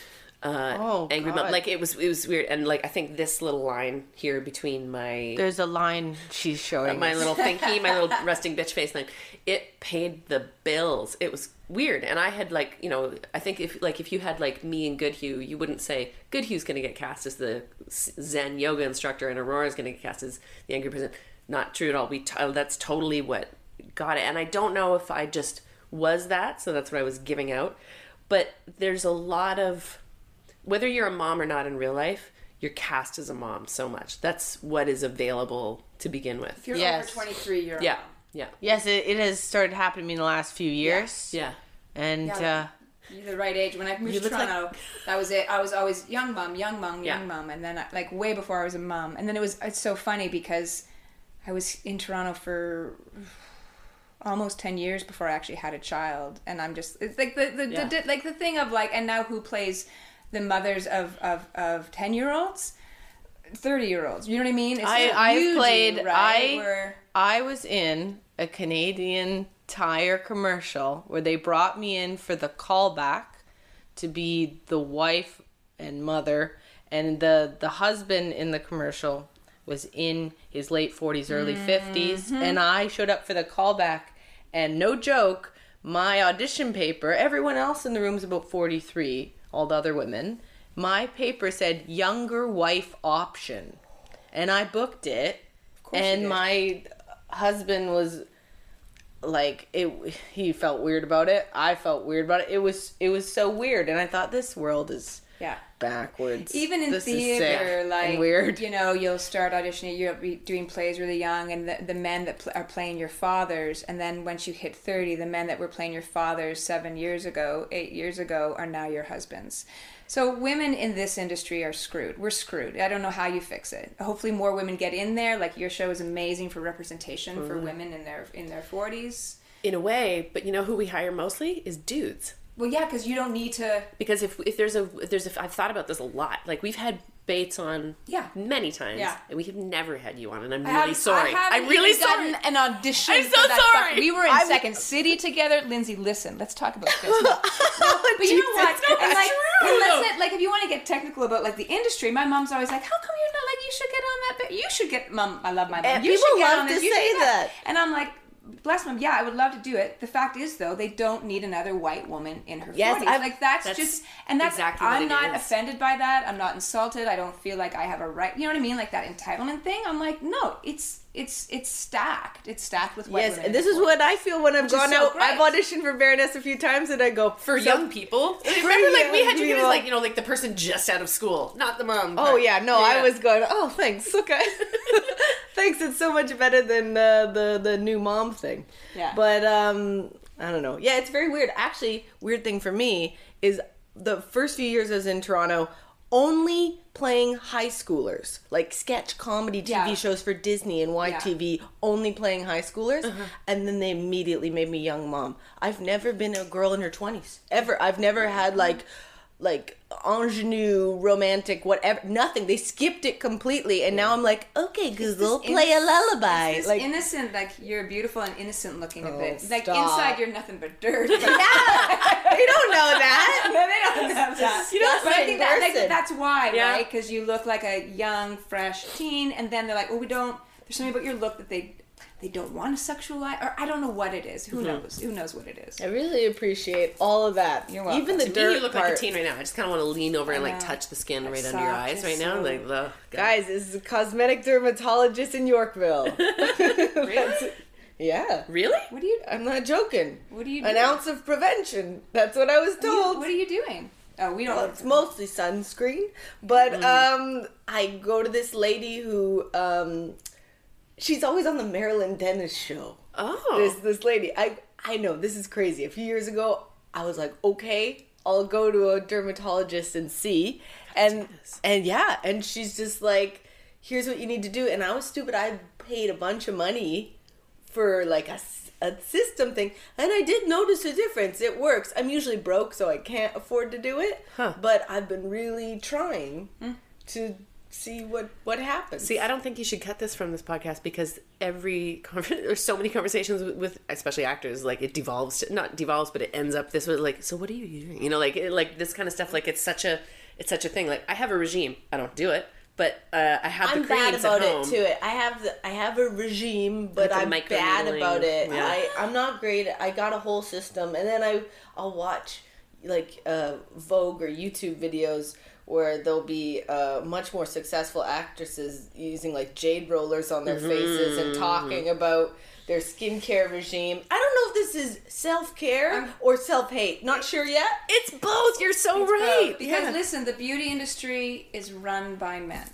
uh, Oh, angry mom. Like it was, it was weird. And like I think this little line here between my there's a line she's showing my little thinky, my little resting bitch face thing, it paid the bills. It was weird, and I had like you know, I think if like if you had like me and Goodhue, you wouldn't say Goodhue's going to get cast as the Zen yoga instructor, and Aurora's going to get cast as the angry person. Not true at all. We t- uh, that's totally what got it, and I don't know if I just was that, so that's what I was giving out. But there's a lot of whether you're a mom or not in real life, you're cast as a mom so much. That's what is available to begin with. If you're Yes. over 23, you're a Yeah, mom. yeah, yes it, it has started happening to me in the last few years yeah. and Yeah. uh You're the right age. When I moved to look like- Toronto, that was it. I was always young mom, young mom, young Yeah. mom, and then like way before I was a mom. And then it was it's so funny because I was in Toronto for almost 10 years before I actually had a child and I'm just it's like the, the, Yeah. the like the thing of like and now who plays the mothers of of of 10 year olds 30 year olds you know what I mean it's I- do, played- right? I- Where- I was in a Canadian tire commercial where they brought me in for the callback to be the wife and mother and the the husband in the commercial was in his late 40s early 50s mm-hmm. and I showed up for the callback and no joke my audition paper everyone else in the room's about 43 all the other women my paper said younger wife option. And I booked it. And my husband was like it he felt weird about it. I felt weird about it. It was it was so weird. And i thought this world is yeah backwards even in This theater, like weird you know, you'll start auditioning. You'll be doing plays really young, and the, the men that pl- are playing your fathers, and then once you hit thirty, the men that were playing your fathers seven years ago, eight years ago, are now your husbands. So women in this industry are screwed. We're screwed. I don't know how you fix it. Hopefully, more women get in there. Like your show is amazing for representation for mm-hmm. women in their in their forties. In a way, but you know who we hire mostly is dudes. Well, yeah, because you don't need to. Because if if there's a if there's a I've thought about this a lot. Like we've had Bates on Yeah. many times, Yeah. and we have never had you on, and I'm I really haven't- sorry. I really sorry. gotten an audition. I'm so that sorry. We were in I'm- Second City together. Lindsay, listen, let's talk about this. No, but you know what? Jesus, no, and like, true. and let's say- like, if you want to get technical about like the industry, my mom's always like, "How come you're not like you should get on that? Bit? You should get, mom. I love my mom. And you people should get love on to this. You say get that. And I'm like, bless them. Yeah, I would love to do it. The fact is, though, they don't need another white woman in her Yes, 40s. I've- like that's, that's just, and that's exactly I'm not is. offended by that. I'm not insulted. I don't feel like I have a right. You know what I mean? Like that entitlement thing. I'm like, no, it's it's it's stacked. It's stacked with white Yes, women. and this is what I feel when I've is gone so out. I've auditioned for Baroness a few times, and I go For "So- young people, remember, like we young had you get as like you know, like the person just out of school, not the mom. Oh yeah, no, I was going. Oh, thanks. Okay, thanks. It's so much better than uh, the the new mom thing. Yeah. But um, I don't know. Yeah, it's very weird. Actually, weird thing for me is the first few years I was in Toronto, only playing high schoolers, like sketch comedy TV Yeah. shows for Disney and YTV, only playing high schoolers, uh-huh. and then they immediately made me young mom. I've never been a girl in her twenties ever. I've never had like like ingenue romantic whatever nothing they skipped it completely and now i'm like okay google play a lullaby This like innocent, like you're beautiful and innocent looking a Oh, bit. Like stop. inside, you're nothing but dirt. Yeah, they don't know that No, they don't have that. You don't but I think that, like, that's why, Yeah. right? Because you look like a young, fresh teen, and then they're like, "Oh, we don't." There's something about your look that they they don't want to sexualize, or I don't know what it is. Who Mm-hmm. knows? Who knows what it is? i really appreciate all of that You're welcome. even the To me, you look part. like a teen right now. I just kind of want to lean over and like touch the skin right under your eyes it's right now. so- Like the guys this is a cosmetic dermatologist in yorkville Really? yeah Really? What do you? i'm not joking What do you? an do? ounce of prevention that's what i was What are you- told What are you doing? Oh, we don't. Well, it's mostly sunscreen, but um, I go to this lady who um, she's always on the Marilyn Denis show. Oh. This this lady, I I know this is crazy. A few years ago, I was like, okay, I'll go to a dermatologist and see, and and yeah, and she's just like, here's what you need to do, and I was stupid. I paid a bunch of money for like a a system thing and i did notice a difference it works i'm usually broke so i can't afford to do it Huh. but i've been really trying to see what what happens See, I don't think you should cut this from this podcast because every conver- there's so many conversations with, with especially actors like it devolves to, not devolves but it ends up this way like so what are you doing you know like it, like this kind of stuff like it's such a it's such a thing like I have a regime I don't do it but uh, I have I'm the bad about it too. I have the I have a regime, but I'm bad about it. Yeah. I I'm not great. I got a whole system, and then I I'll watch like uh, Vogue or YouTube videos where there'll be uh, much more successful actresses using like jade rollers on their faces Mm-hmm. and talking about their skincare regime. I don't know if this is self care or self hate. Not sure yet. it's both you're so right Because yeah. listen, the beauty industry is run by men.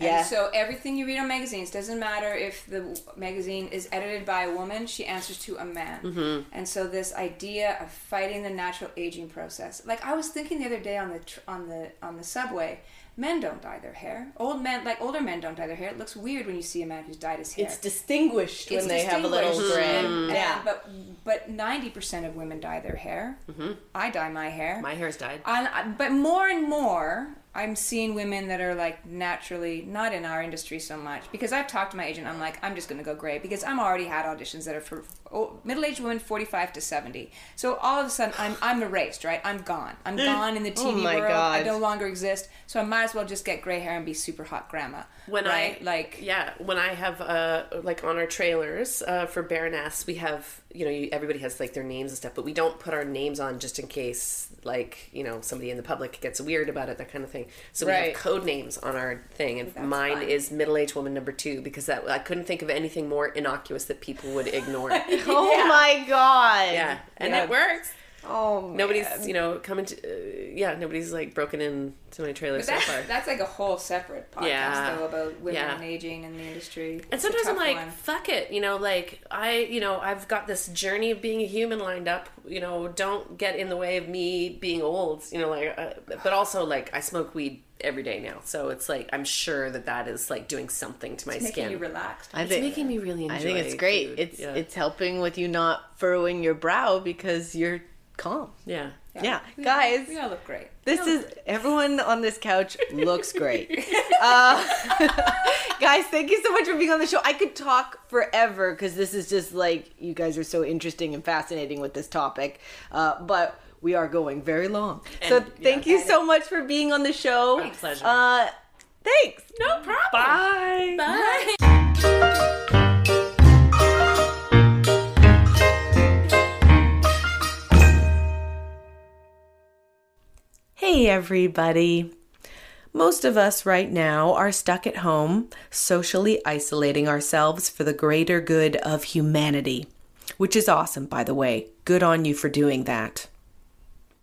Yeah. And so everything you read on magazines doesn't matter if the magazine is edited by a woman; she answers to a man. Mm-hmm. And so this idea of fighting the natural aging process, like I was thinking the other day on the tr- on the on the subway, men don't dye their hair. Old men, like older men, don't dye their hair. It looks weird when you see a man who's dyed his hair. It's distinguished when It's they have a little. And- and- yeah. but but ninety percent of women dye their hair. I dye my hair. my hair's dyed I- but more and more, I'm seeing women that are like naturally not in our industry so much because I've talked to my agent. I'm like, I'm just going to go gray because I'm already had auditions that are for oh, middle-aged women, 45 to 70. So all of a sudden, I'm I'm erased, right? I'm gone. I'm gone in the TV Oh my world. I no longer exist. So I might as well just get gray hair and be super hot grandma. when right? I like yeah when I have uh like on our trailers uh for Baroness we have you know you, everybody has like their names and stuff but we don't put our names on just in case like you know somebody in the public gets weird about it that kind of thing so we have code names on our thing and That's mine fun. is middle aged woman number two because that I couldn't think of anything more innocuous that people would ignore Oh my god. yeah and Yeah. it works Oh man. nobody's you know coming to uh, yeah nobody's like broken in to my trailer but so that's, far that's like a whole separate podcast Yeah. though about women Yeah. and aging in the industry. And It's sometimes I'm like, one. fuck it, you know, like I, you know, I've got this journey of being a human lined up. You know, don't get in the way of me being old. You know, like, uh, but also like I smoke weed every day now, so it's like I'm sure that that is like doing something to my It's making skin. you relaxed. I it's think making me really enjoy. I think it's great. food. It's yeah. it's helping with you not furrowing your brow because you're calm. yeah. Yeah, We- guys. we all look great. This is everyone on this couch looks great. Uh, guys, thank you so much for being on the show. I could talk forever because this is just like you guys are so interesting and fascinating with this topic. Uh, but we are going very long. so thank yeah. you so much for being on the show. My pleasure. Uh, thanks. No problem. Bye. Bye. Hey, everybody. Most of us right now are stuck at home, socially isolating ourselves for the greater good of humanity, which is awesome, by the way. Good on you for doing that.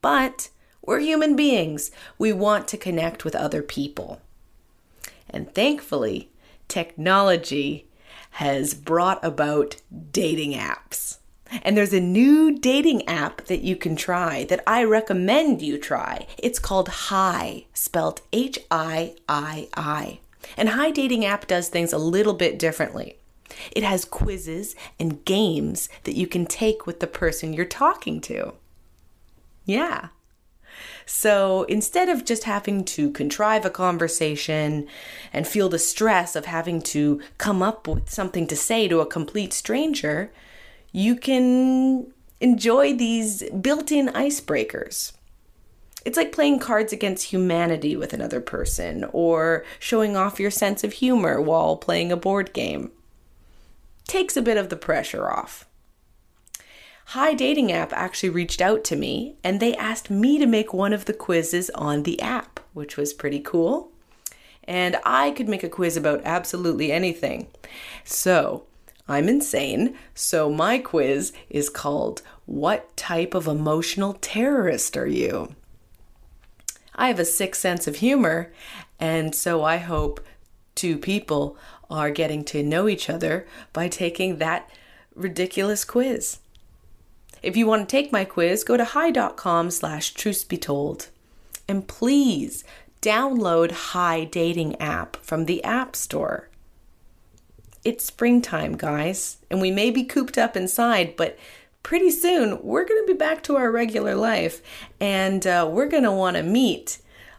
But we're human beings. We want to connect with other people. And thankfully, technology has brought about dating apps. And there's a new dating app that you can try that I recommend you try. It's called Hi, spelled H I I I. And Hi Dating app does things a little bit differently. It has quizzes and games that you can take with the person you're talking to. Yeah. So instead of just having to contrive a conversation and feel the stress of having to come up with something to say to a complete stranger, you can enjoy these built in icebreakers. It's like playing cards against humanity with another person or showing off your sense of humor while playing a board game. Takes a bit of the pressure off. Hi Dating App actually reached out to me and they asked me to make one of the quizzes on the app, which was pretty cool. And I could make a quiz about absolutely anything. So, I'm insane, so my quiz is called What Type of Emotional Terrorist Are You? I have a sick sense of humor, and so I hope two people are getting to know each other by taking that ridiculous quiz. If you want to take my quiz, go to hi.com slash truth be told. And please download Hi Dating app from the App Store. It's springtime, guys, and we may be cooped up inside, but pretty soon we're going to be back to our regular life and uh, we're going to want to meet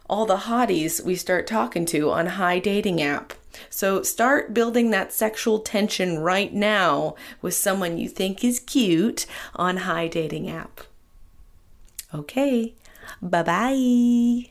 all the hotties we start talking to on Hi Dating app. So start building that sexual tension right now with someone you think is cute on Hi Dating app. Okay, bye bye.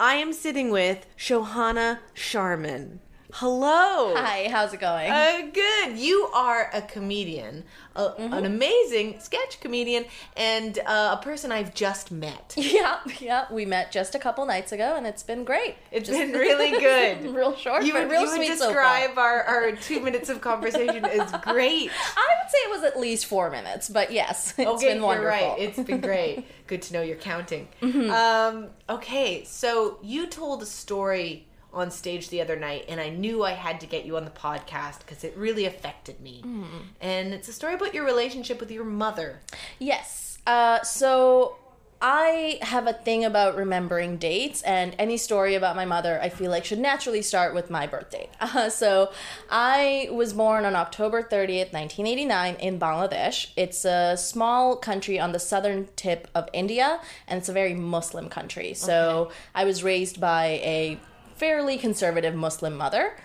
I am sitting with Shohana Sharmin. Hello. Hi, how's it going? Uh, good. You are a comedian, a, Mm-hmm. an amazing sketch comedian, and uh, a person I've just met. yeah, yeah. We met just a couple nights ago, and it's been great. It's Just- been really good. real short, You would, real you would so describe far. our, our two minutes of conversation as great. I would say it was at least four minutes, but yes, it's okay, been wonderful. you're right. It's been great. Good to know you're counting. Mm-hmm. Um, okay, so you told a story on stage the other night, and I knew I had to get you on the podcast because it really affected me. Mm-hmm. And it's a story about your relationship with your mother. Yes. Uh, so I have a thing about remembering dates, and any story about my mother, I feel like, should naturally start with my birth date. Uh, so I was born on October 30th, 1989, in Bangladesh. It's a small country on the southern tip of India, and it's a very Muslim country. So I was raised by a fairly conservative Muslim mother.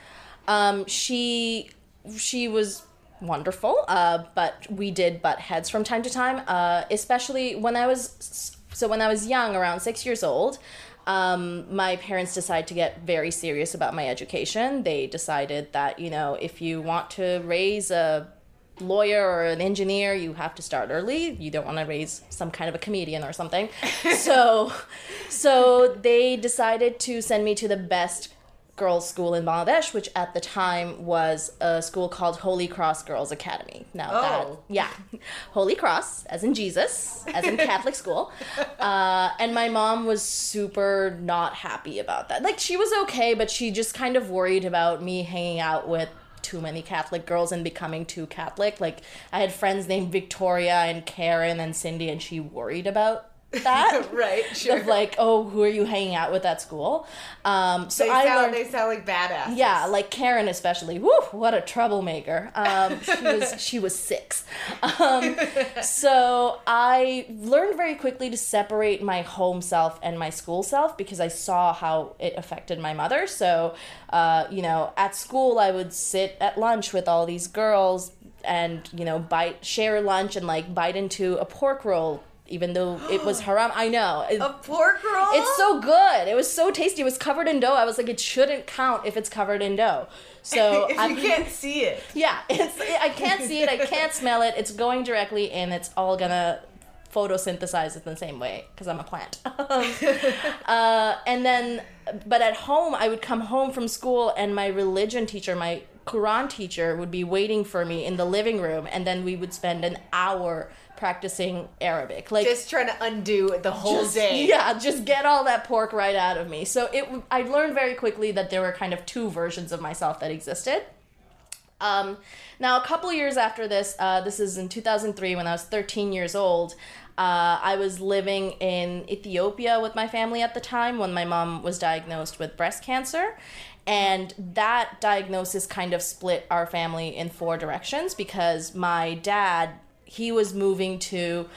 Um, she she was wonderful, uh, but we did butt heads from time to time, uh, especially when I was so when I was young, around six years old. Um, my parents decided to get very serious about my education. They decided that you know if you want to raise a lawyer or an engineer, you have to start early. You don't want to raise some kind of a comedian or something. so, so they decided to send me to the best girls' school in Bangladesh, which at the time was a school called Holy Cross Girls Academy. Now that Oh. yeah, Holy Cross, as in Jesus, as in Catholic school. Uh, and my mom was super not happy about that. Like she was okay, but she just kind of worried about me hanging out with too many Catholic girls and becoming too Catholic. Like I had friends named Victoria and Karen and Cindy, and she worried about that. Right, sure. Of like, oh, who are you hanging out with at school? Um, so They I sound, learned. they sound like badasses. Yeah, like Karen especially. Woo, what a troublemaker. Um, she was she was six. Um, so I learned very quickly to separate my home self and my school self because I saw how it affected my mother. So, uh, you know, at school I would sit at lunch with all these girls and you know bite share lunch and like bite into a pork roll even though it was haram. I know. It- A pork roll. it's so good. It was so tasty. It was covered in dough. I was like, it shouldn't count if it's covered in dough. So if I you can't see it. yeah, it's I can't see it. I can't smell it. It's going directly in. It's all gonna photosynthesize in the same way because I'm a plant. uh, and then, but at home, I would come home from school, and my religion teacher, my Quran teacher, would be waiting for me in the living room, and then we would spend an hour practicing Arabic. Like Just trying to undo the whole just- day. Yeah, just get all that pork right out of me. So it, I learned very quickly that there were kind of two versions of myself that existed. Um, now, a couple years after this, uh, this is in 2003 when I was 13 years old. Uh, I was living in Ethiopia with my family at the time when my mom was diagnosed with breast cancer. And that diagnosis kind of split our family in four directions because my dad, he was moving to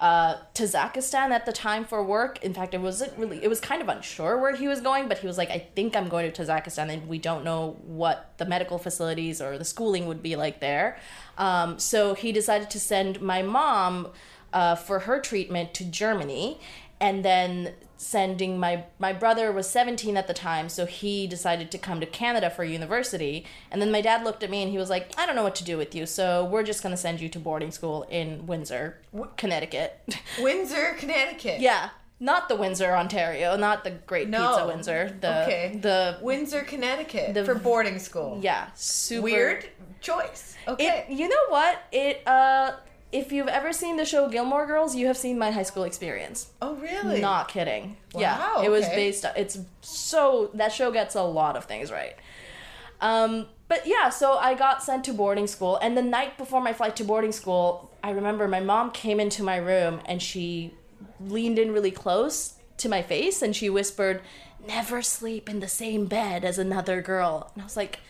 uh, Kazakhstan at the time for work. In fact, it wasn't really, it was kind of unsure where he was going, but he was like, I think I'm going to Kazakhstan, and we don't know what the medical facilities or the schooling would be like there. Um, so he decided to send my mom uh, for her treatment to Germany. And then sending my my brother was 17 at the time so he decided to come to canada for university and then my dad looked at me and he was like i don't know what to do with you so we're just going to send you to boarding school in windsor connecticut Windsor, Connecticut. yeah not the windsor ontario not the great No. pizza windsor the okay. the Windsor, Connecticut The- for boarding school. yeah super Weird choice. Okay. it, you know what it uh if you've ever seen the show Gilmore Girls, you have seen my high school experience. oh, really? Not kidding. Wow, yeah, it was based. It's so that show gets a lot of things right. Um, but yeah, so I got sent to boarding school, and the night before my flight to boarding school, I remember my mom came into my room and she leaned in really close to my face and she whispered, "Never sleep in the same bed as another girl." And I was like,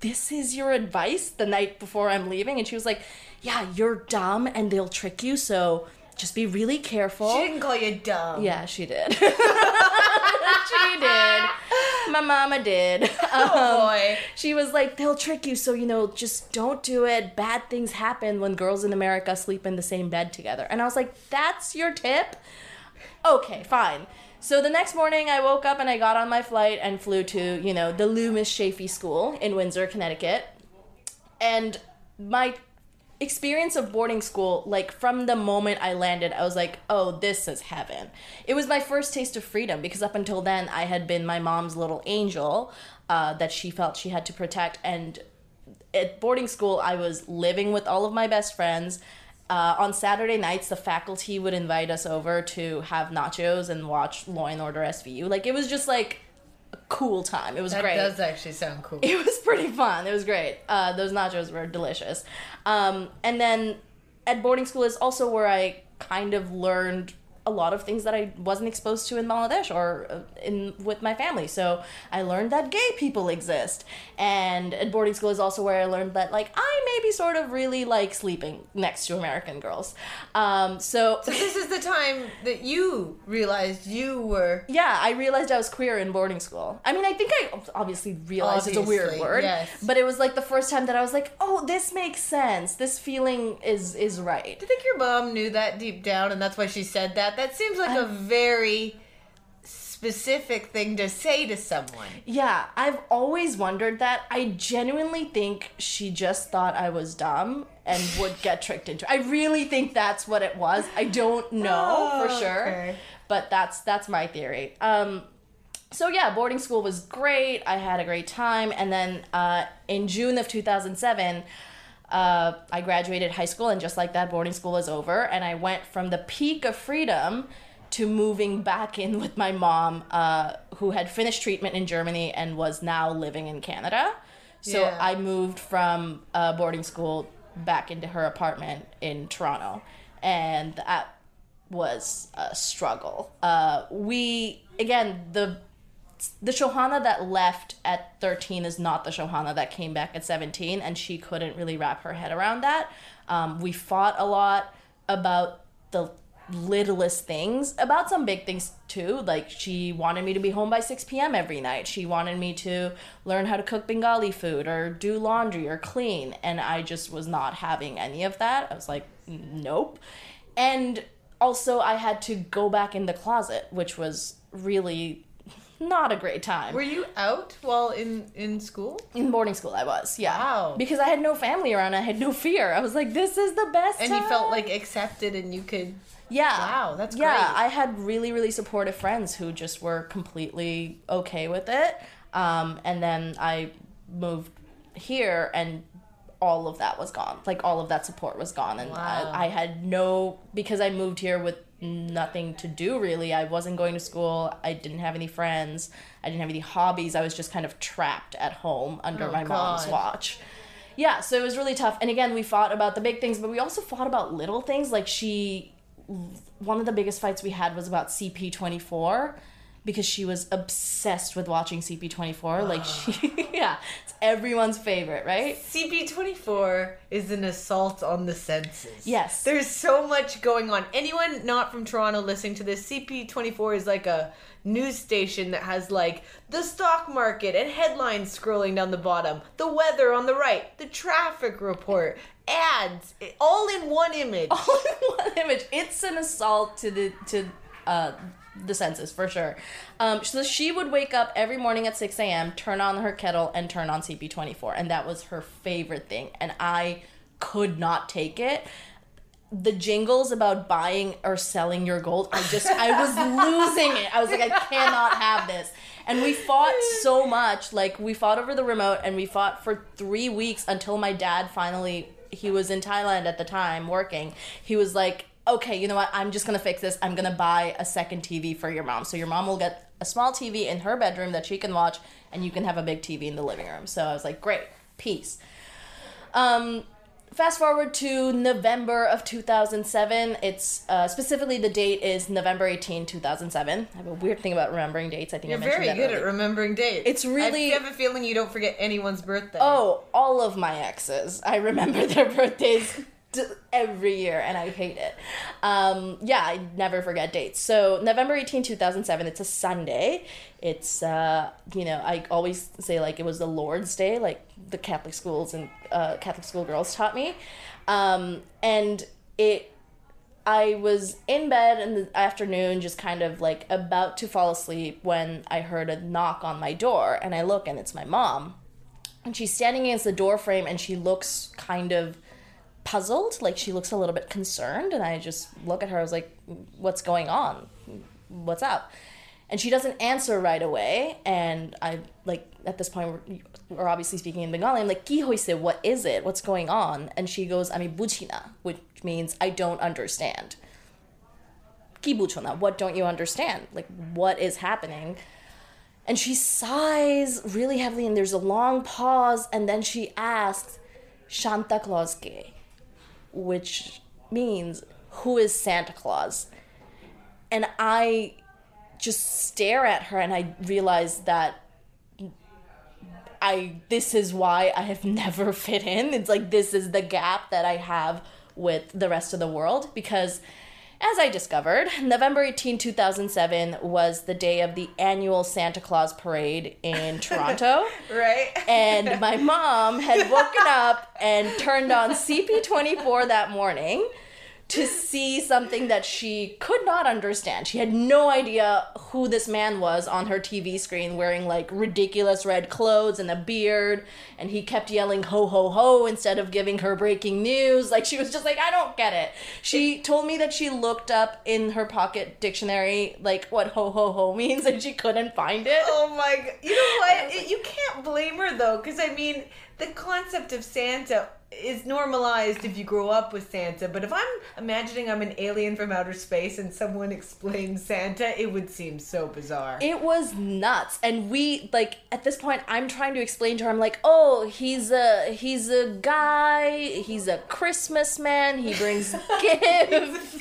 "This is your advice the night before I'm leaving?" And she was like, "Yeah, you're dumb and they'll trick you, so just be really careful." She didn't call you dumb. Yeah, she did. she did. My mama did. Oh Um, boy. she was like, they'll trick you, so you know, just don't do it. Bad things happen when girls in America sleep in the same bed together. And I was like, that's your tip? Okay, fine. So the next morning, I woke up and I got on my flight and flew to, you know, the Loomis Chaffee School in Windsor, Connecticut. And my experience of boarding school, like from the moment I landed, I was like, oh, this is heaven. It was my first taste of freedom because up until then, I had been my mom's little angel uh, that she felt she had to protect. And at boarding school, I was living with all of my best friends. Uh, on Saturday nights, the faculty would invite us over to have nachos and watch Law and Order SVU. Like, it was just like cool time. It was That great That does actually sound cool. it was pretty fun. It was great. Uh, those nachos were delicious. Um, and then at boarding school is also where I kind of learned a lot of things that I wasn't exposed to in Bangladesh or uh, in with my family. So I learned that gay people exist. And at boarding school is also where I learned that like I maybe sort of really like sleeping next to American girls. Um, so So this is the time that you realized you were yeah, I realized I was queer in boarding school. I mean, I think I obviously realized it's a weird word, yes. but it was like the first time that I was like, "Oh, this makes sense. This feeling is is right." Do you think your mom knew that deep down and that's why she said that? That seems like a very specific thing to say to someone. Yeah, I've always wondered that. I genuinely think she just thought I was dumb and would get tricked into. I really think that's what it was. I don't know for Oh, sure, okay. but that's that's my theory. Um, so yeah, boarding school was great. I had a great time, and then uh, in June of two thousand seven. Uh, I graduated high school, and just like that, boarding school was over, and I went from the peak of freedom to moving back in with my mom, uh, who had finished treatment in Germany and was now living in Canada. So Yeah. I moved from uh, boarding school back into her apartment in Toronto, and that was a struggle. Uh, we again the the Shohana that left at 13 is not the Shohana that came back at 17, and she couldn't really wrap her head around that. Um, we fought a lot about the littlest things, about some big things too. Like, she wanted me to be home by 6 p.m. every night. She wanted me to learn how to cook Bengali food or do laundry or clean, and I just was not having any of that. I was like, nope. And also I had to go back in the closet, which was really not a great time. Were you out while in in school? in boarding school, I was, yeah. Wow. Because I had no family around, I had no fear. I was like, this is the best And you felt like accepted and you could Yeah. Wow, that's great. yeah. great. I had really, really supportive friends who just were completely okay with it. Um, and then I moved here, and all of that was gone. Like all of that support was gone, and Wow. I, I had no because I moved here with nothing to do really. I wasn't going to school. I didn't have any friends. I didn't have any hobbies. I was just kind of trapped at home under Oh, my mom's watch. Yeah, so it was really tough. And again, we fought about the big things, but we also fought about little things. Like she one of the biggest fights we had was about CP24 because she was obsessed with watching CP24. Like ah. she yeah, it's everyone's favorite, right? CP24 is an assault on the senses. Yes. There's so much going on. Anyone not from Toronto listening to this, CP24 is like a news station that has like the stock market and headlines scrolling down the bottom, the weather on the right, the traffic report, ads, all in one image. all in one image. It's an assault to the to uh the senses for sure. Um, so she would wake up every morning at 6 a.m., turn on her kettle, and turn on CP24. And that was her favorite thing. And I could not take it. The jingles about buying or selling your gold, I just, I was losing it. I was like, I cannot have this. And we fought so much. Like, we fought over the remote and we fought for three weeks until my dad finally, he was in Thailand at the time working. He was like, okay, you know what? I'm just gonna fix this. I'm gonna buy a second TV for your mom. So your mom will get a small TV in her bedroom that she can watch, and you can have a big TV in the living room. So I was like, great, peace. Um, fast forward to November of 2007. It's uh, specifically the date is November 18, 2007. I have a weird thing about remembering dates. I think You're I mentioned very good earlier. at remembering dates. It's really- I have a feeling you don't forget anyone's birthday. Oh, all of my exes. I remember their birthdays every year and I hate it. Um, yeah, I never forget dates. So, November 18, 2007, it's a Sunday. It's, uh, you know, I always say like it was the Lord's Day, like the Catholic schools and uh, Catholic school girls taught me. Um, and it I was in bed in the afternoon, just kind of like about to fall asleep when I heard a knock on my door. And I look, and it's my mom. And she's standing against the door frame, and she looks kind of puzzled. Like she looks a little bit concerned. And I just look at her. I was like, What's going on? What's up? And she doesn't answer right away. And I, like, at this point, we're, we're obviously speaking in Bengali. I'm like, what is it? What's going on? And she goes, Ami buchina, which means I don't understand. Ki buchona, what don't you understand? Like, what is happening? And she sighs really heavily, and there's a long pause, and then she asks, Santa Claus ke? Which means, who is Santa Claus? And I just stare at her and I realize that I this is why I have never fit in. It's like this is the gap that I have with the rest of the world because as I discovered, November 18, 2007 was the day of the annual Santa Claus parade in Toronto. Right? and my mom had woken up and turned on CP24 that morning to see something that she could not understand. She had no idea who this man was on her TV screen wearing like ridiculous red clothes and a beard and he kept yelling ho ho ho instead of giving her breaking news. Like she was just like I don't get it. She told me that she looked up in her pocket dictionary like what ho ho ho means and she couldn't find it. Oh my god. You know what? It- you can't blame her though, because I mean, the concept of Santa is normalized if you grow up with Santa, but if I'm imagining I'm an alien from outer space and someone explains Santa, it would seem so bizarre. It was nuts. And we like at this point I'm trying to explain to her I'm like, "Oh, he's a he's a guy, he's a Christmas man. He brings gifts.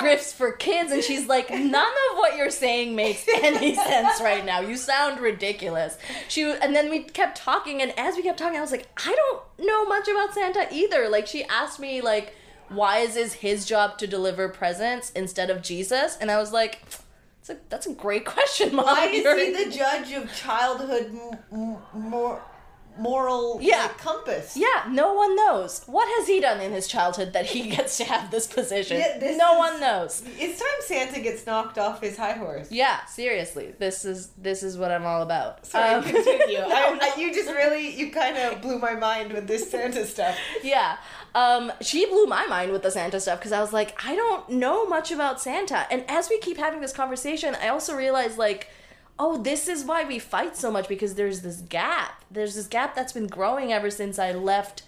Gifts for kids." And she's like, "None of what you're saying makes any sense right now. You sound ridiculous." She and then we kept talking and as we kept talking I was like, "I don't know much about Santa either." Like she asked me like why is it his job to deliver presents instead of Jesus? And I was like, that's a, that's a great question, Mom. Why is You're- he the judge of childhood m- m- more moral Yeah. like, compass. Yeah, no one knows. What has he done in his childhood that he gets to have this position? Yeah, this no is- one knows. It's time Santa gets knocked off his high horse. Yeah, seriously. This is this is what I'm all about. Sorry, Um, continue. no, I. I, you just really, you kind of blew my mind with this Santa stuff. yeah. Um, she blew my mind with the Santa stuff because I was like, I don't know much about Santa. And as we keep having this conversation, I also realized like, oh, this is why we fight so much because there's this gap. There's this gap that's been growing ever since I left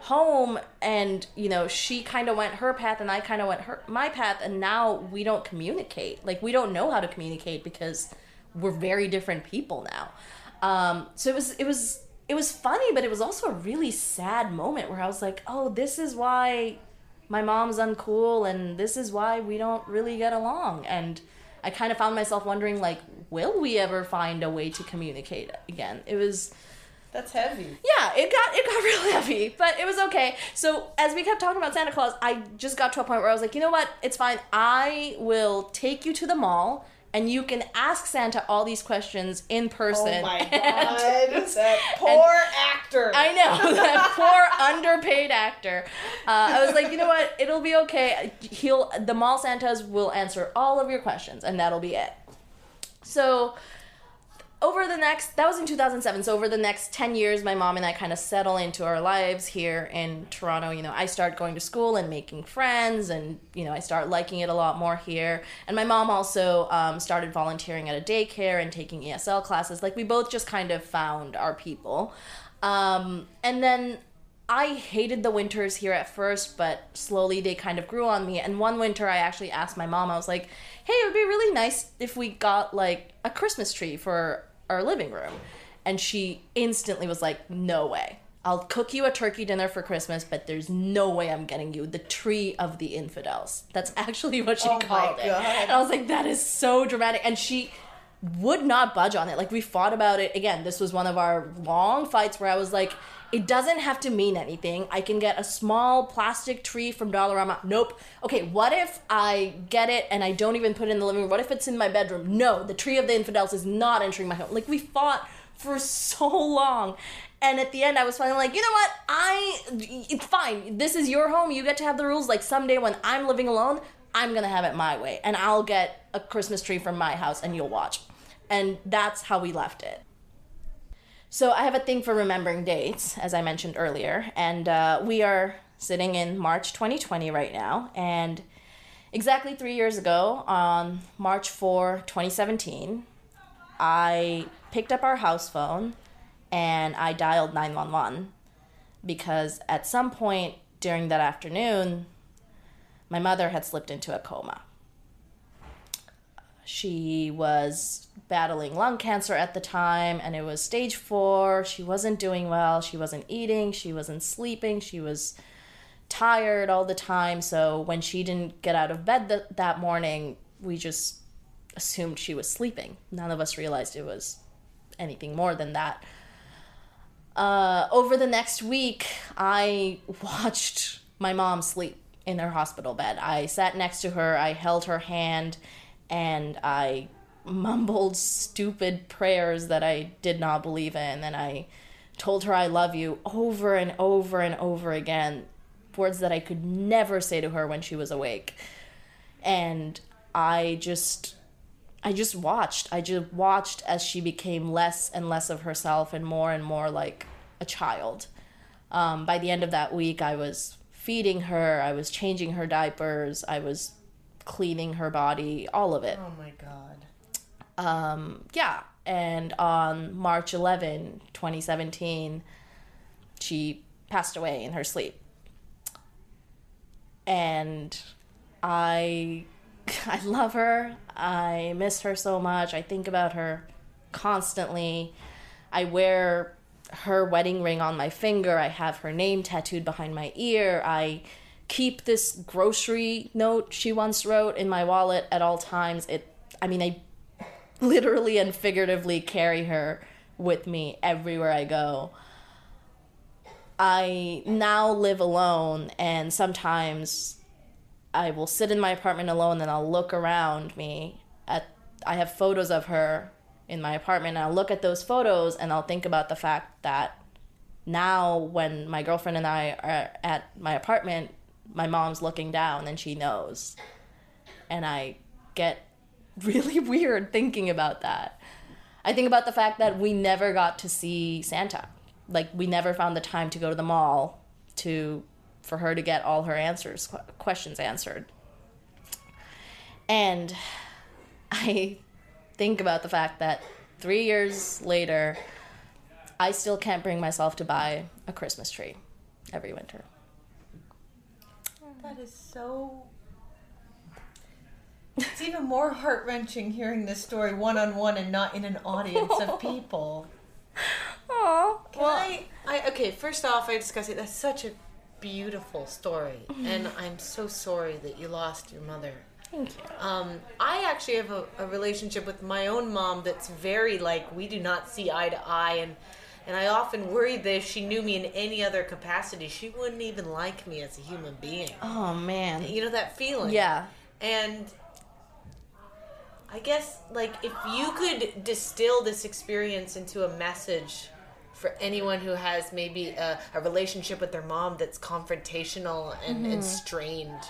home and you know she kind of went her path and i kind of went her my path and now we don't communicate. Like we don't know how to communicate because we're very different people now. Um so it was it was it was funny but it was also a really sad moment where i was like oh this is why my mom's uncool and this is why we don't really get along. And i kind of found myself wondering like will we ever find a way to communicate again it was That's heavy. yeah, it got it got real heavy, but it was okay. So as we kept talking about Santa Claus, I just got to a point where I was like, you know what? It's fine. I will take you to the mall, and you can ask Santa all these questions in person. Oh my And- god, that poor actor. I know that poor underpaid actor. Uh, I was like, you know what? It'll be okay. He'll the mall Santas will answer all of your questions, and that'll be it. So over the next that was in 2007 so over the next 10 years my mom and i kind of settle into our lives here in toronto. You know i start going to school and making friends and you know i start liking it a lot more here. And my mom also um, started volunteering at a daycare and taking esl classes. Like we both just kind of found our people. Um, and then I hated the winters here at first, but slowly they kind of grew on me. And one winter, I actually asked my mom, I was like, hey, it would be really nice if we got like a Christmas tree for our living room. And she instantly was like, no way. I'll cook you a turkey dinner for Christmas, but there's no way I'm getting you the tree of the infidels. That's actually what she Oh called it. God. And I was like, that is so dramatic. And she would not budge on it. Like we fought about it. Again, this was one of our long fights where I was like, it doesn't have to mean anything. I can get a small plastic tree from Dollarama. Nope. Okay, what if I get it and I don't even put it in the living room? What if it's in my bedroom? No, the tree of the infidels is not entering my home. Like we fought for so long. And at the end, I was finally like, you know what? I, it's fine. This is your home. You get to have the rules. Like someday when I'm living alone, I'm gonna have it my way, and I'll get a Christmas tree from my house, and you'll watch. And that's how we left it. So I have a thing for remembering dates, as I mentioned earlier, and uh, we are sitting in March 2020 right now, and exactly three years ago, on March 4, 2017, I picked up our house phone and I dialed 911 because at some point during that afternoon, my mother had slipped into a coma. She was battling lung cancer at the time, and it was stage four. She wasn't doing well. She wasn't eating. She wasn't sleeping. She was tired all the time. So when she didn't get out of bed th- that morning, we just assumed she was sleeping. None of us realized it was anything more than that. Uh, over the next week, I watched my mom sleep in her hospital bed. I sat next to her, I held her hand, and I mumbled stupid prayers that I did not believe in. And I told her I love you over and over and over again, words that I could never say to her when she was awake. And I just I just watched. I just watched as she became less and less of herself and more and more like a child. Um, by the end of that week, I was feeding her, I was changing her diapers, I was cleaning her body, all of it. Oh my god. Um, yeah. And on March 11, 2017, she passed away in her sleep. And I I love her. I miss her so much. I think about her constantly. I wear her wedding ring on my finger. I have her name tattooed behind my ear. I keep this grocery note she once wrote in my wallet at all times. It I mean I literally and figuratively carry her with me everywhere I go. I now live alone and sometimes I will sit in my apartment alone and I'll look around me at I have photos of her in my apartment and I'll look at those photos and I'll think about the fact that now when my girlfriend and I are at my apartment, my mom's looking down and she knows. And I get really weird thinking about that. I think about the fact that we never got to see Santa. Like we never found the time to go to the mall to for her to get all her answers questions answered. And I think about the fact that 3 years later I still can't bring myself to buy a Christmas tree every winter. That is so. It's even more heart wrenching hearing this story one on one and not in an audience of people. Aww. Can I, I? Okay, first off, I discuss it. That's such a beautiful story, and I'm so sorry that you lost your mother. Thank you. Um, I actually have a, a relationship with my own mom that's very like we do not see eye to eye, and and I often worry that if she knew me in any other capacity, she wouldn't even like me as a human being. Oh man. You know that feeling? Yeah. And I guess like if you could distill this experience into a message for anyone who has maybe a, a relationship with their mom that's confrontational and, and strained,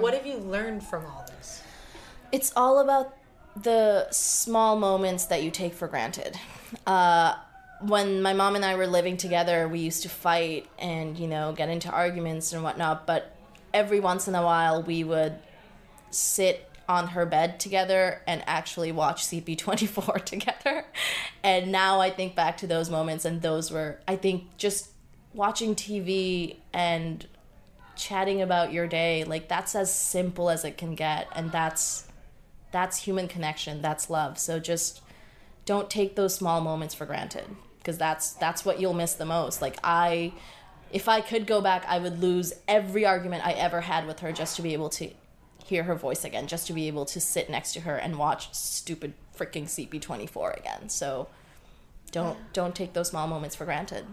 what have you learned from all this? It's all about the small moments that you take for granted. Uh, when my mom and I were living together, we used to fight and, you know, get into arguments and whatnot, but every once in a while we would sit on her bed together and actually watch CP24 together. And now I think back to those moments, and those were, I think, just watching TV and chatting about your day, like that's as simple as it can get. And that's that's human connection, that's love. So just don't take those small moments for granted because that's that's what you'll miss the most. Like I if I could go back, I would lose every argument I ever had with her just to be able to hear her voice again, just to be able to sit next to her and watch stupid freaking CP24 again. So don't don't take those small moments for granted.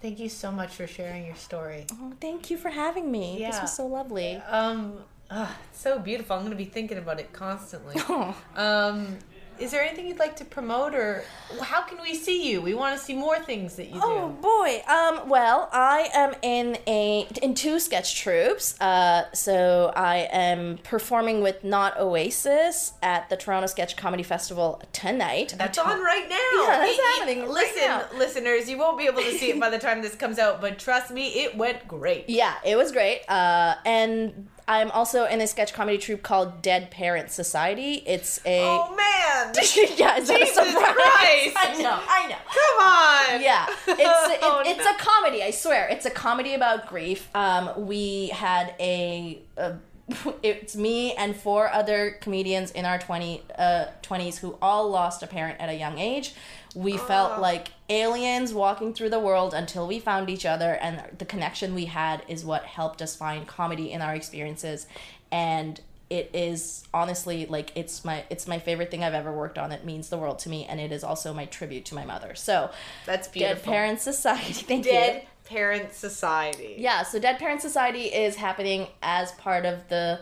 Thank you so much for sharing your story. Oh, thank you for having me. This was so lovely. Um, ah, so beautiful. I'm going to be thinking about it constantly. Oh. Um, is there anything you'd like to promote, or how can we see you? We want to see more things that you do. Oh do. boy. Um. Well, I am in a in two sketch troupes. Uh. So I am performing with Not Oasis at the Toronto Sketch Comedy Festival tonight. That's on right now. Yeah, that's happening right Listen, listeners, you won't be able to see it by the time this comes out, but trust me, it went great. Yeah, it was great. Uh. And I'm also in a sketch comedy troupe called Dead Parents Society. It's a Oh man! yeah. Is that a surprise? Christ. I know. I know. Come on! yeah it's it, Oh, it's no. a comedy i swear it's a comedy about grief um we had a, a it's me and four other comedians in our 20 uh 20s who all lost a parent at a young age we felt like aliens walking through the world until we found each other and the connection we had is what helped us find comedy in our experiences and it is honestly like it's my it's my favorite thing I've ever worked on. It means the world to me, and it is also my tribute to my mother. So, That's beautiful. Dead. Parents Society. Thank you. Dead Parent Society. Yeah, so Dead Parent Society is happening as part of the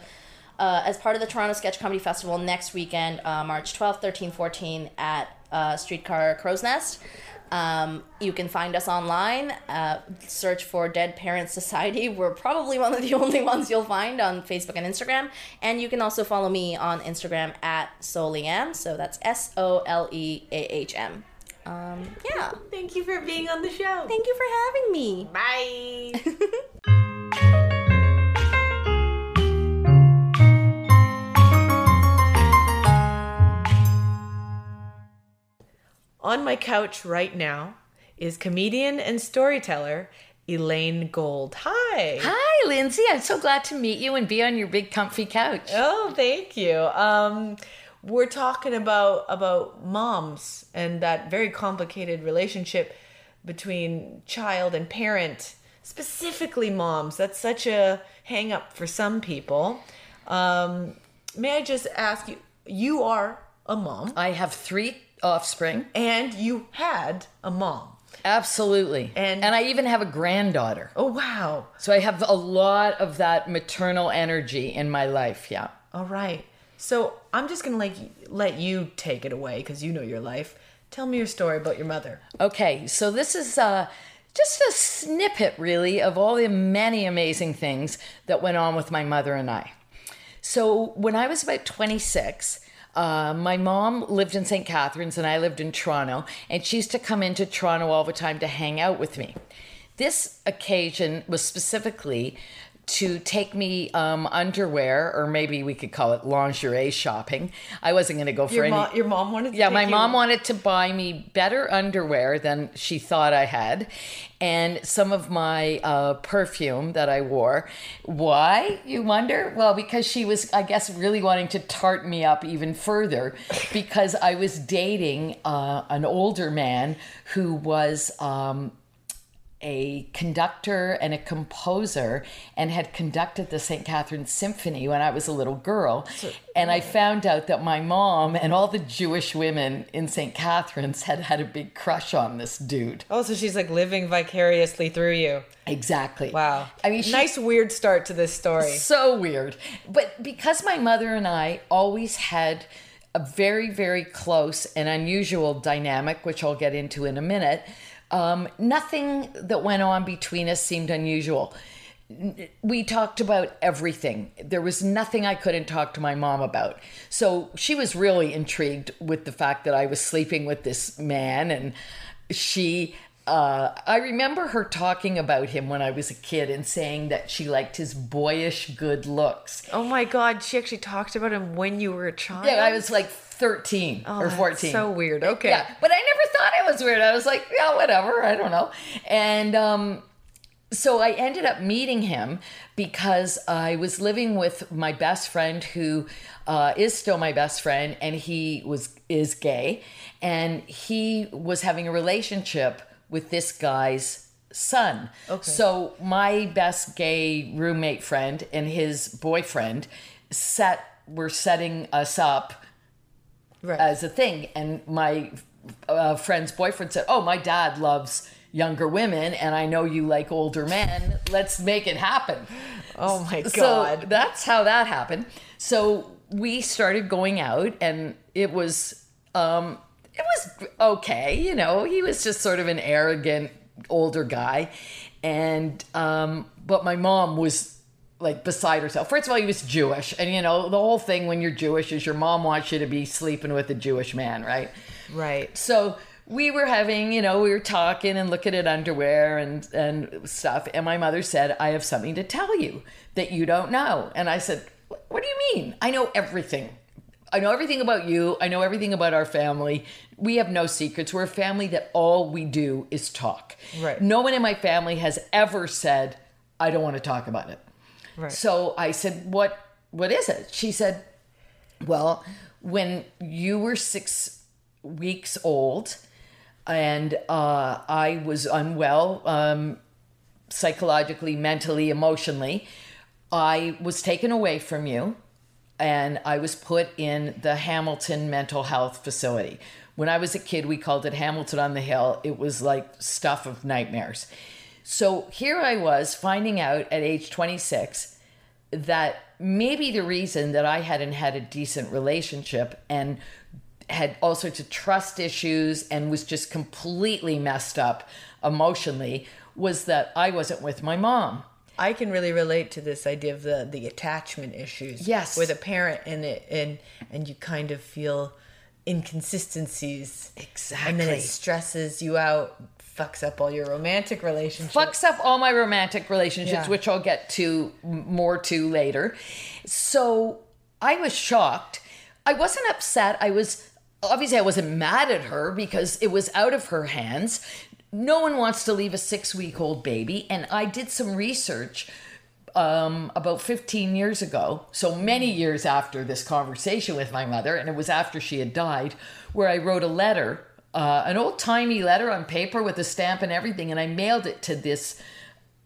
uh, as part of the Toronto Sketch Comedy Festival next weekend, uh, March 12th, 13th, 14th at uh, Streetcar Crow's Nest. Um, you can find us online. Uh, search for Dead Parents Society. We're probably one of the only ones you'll find on Facebook and Instagram. And you can also follow me on Instagram at Soleahm. So that's S O L E A H M. Um, yeah. Thank you for being on the show. Thank you for having me. Bye. On my couch right now is comedian and storyteller Elaine Gold. Hi. Hi, Lindsay. I'm so glad to meet you and be on your big comfy couch. Oh, thank you. Um, we're talking about about moms and that very complicated relationship between child and parent, specifically moms. That's such a hang up for some people. Um, may I just ask you? You are a mom, I have three offspring. and you had a mom. Absolutely. And- and I even have a granddaughter. Oh wow! So I have a lot of that maternal energy in my life. Yeah. All right. So I'm just gonna like let you take it away because you know your life. Tell me your story about your mother. Okay, so this is uh just a snippet, really, of all the many amazing things that went on with my mother and I. So, when I was about 26, uh, my mom lived in St. Catharines and I lived in Toronto, and she used to come into Toronto all the time to hang out with me. This occasion was specifically to take me um, underwear, or maybe we could call it lingerie shopping. I wasn't going to go for Your, any. mom, your mom wanted to Yeah, my you- mom wanted to buy me better underwear than she thought I had, and some of my uh, perfume that I wore. Why, you wonder? Well, because she was, I guess, really wanting to tart me up even further because I was dating uh, an older man who was. Um, a conductor and a composer and had conducted the St. Catharines Symphony when I was a little girl. and I found out that my mom and all the Jewish women in St. Catharines had had a big crush on this dude. Oh, so she's like living vicariously through you. Exactly. Wow. I mean, she- nice weird start to this story. so weird. But because my mother and I always had a very, very close and unusual dynamic, which I'll get into in a minute, um, nothing that went on between us seemed unusual. We talked about everything. There was nothing I couldn't talk to my mom about. So she was really intrigued with the fact that I was sleeping with this man and she uh, I remember her talking about him when I was a kid and saying that she liked his boyish good looks. Oh my god, she actually talked about him when you were a child. Yeah, I was like 13 Oh, or that's 14. So weird. Okay. Yeah, but I never thought it was weird. I was like, yeah, whatever. I don't know. And um, so I ended up meeting him because I was living with my best friend who uh, is still my best friend, and he was is gay, and he was having a relationship with this guy's son. Okay. So my best gay roommate friend and his boyfriend set were setting us up Right. as a thing. And my uh, friend's boyfriend said, "Oh, my dad loves younger women, and I know you like older men. Let's make it happen." oh my god. So that's how that happened. So we started going out, and it was um, it was okay. You know, he was just sort of an arrogant older guy, and um, but my mom was like beside herself. First of all, he was Jewish, and you know the whole thing when you're Jewish is your mom wants you to be sleeping with a Jewish man, right? right. So we were having, you know, we were talking and looking at underwear and and stuff, and my mother said, "I have something to tell you that you don't know," and I said, "What what do you mean? I know everything." I know everything about you. I know everything about our family. We have no secrets. We're a family that all we do is talk. Right. No one in my family has ever said, I don't want to talk about it. Right. So I said, What what is it? She said, Well, when you were six weeks old and uh, I was unwell, um, psychologically, mentally, emotionally, I was taken away from you and I was put in the Hamilton Mental Health Facility. When I was a kid, we called it Hamilton on the Hill. It was like stuff of nightmares. So here I was finding out at age 26 that maybe the reason that I hadn't had a decent relationship and had all sorts of trust issues and was just completely messed up emotionally was that I wasn't with my mom. I can really relate to this idea of the the attachment issues. Yes. With a parent and it and and you kind of feel inconsistencies. Exactly. And then it stresses you out, fucks up all your romantic relationships. fucks up all my romantic relationships, Yeah. which I'll get to more to later. So I was shocked. I wasn't upset. I was obviously I wasn't mad at her because it was out of her hands. No one wants to leave a six week old baby, and I did some research um, about 15 years ago, so many years after this conversation with my mother, and it was after she had died, where I wrote a letter, uh, an old timey letter on paper with a stamp and everything, and I mailed it to this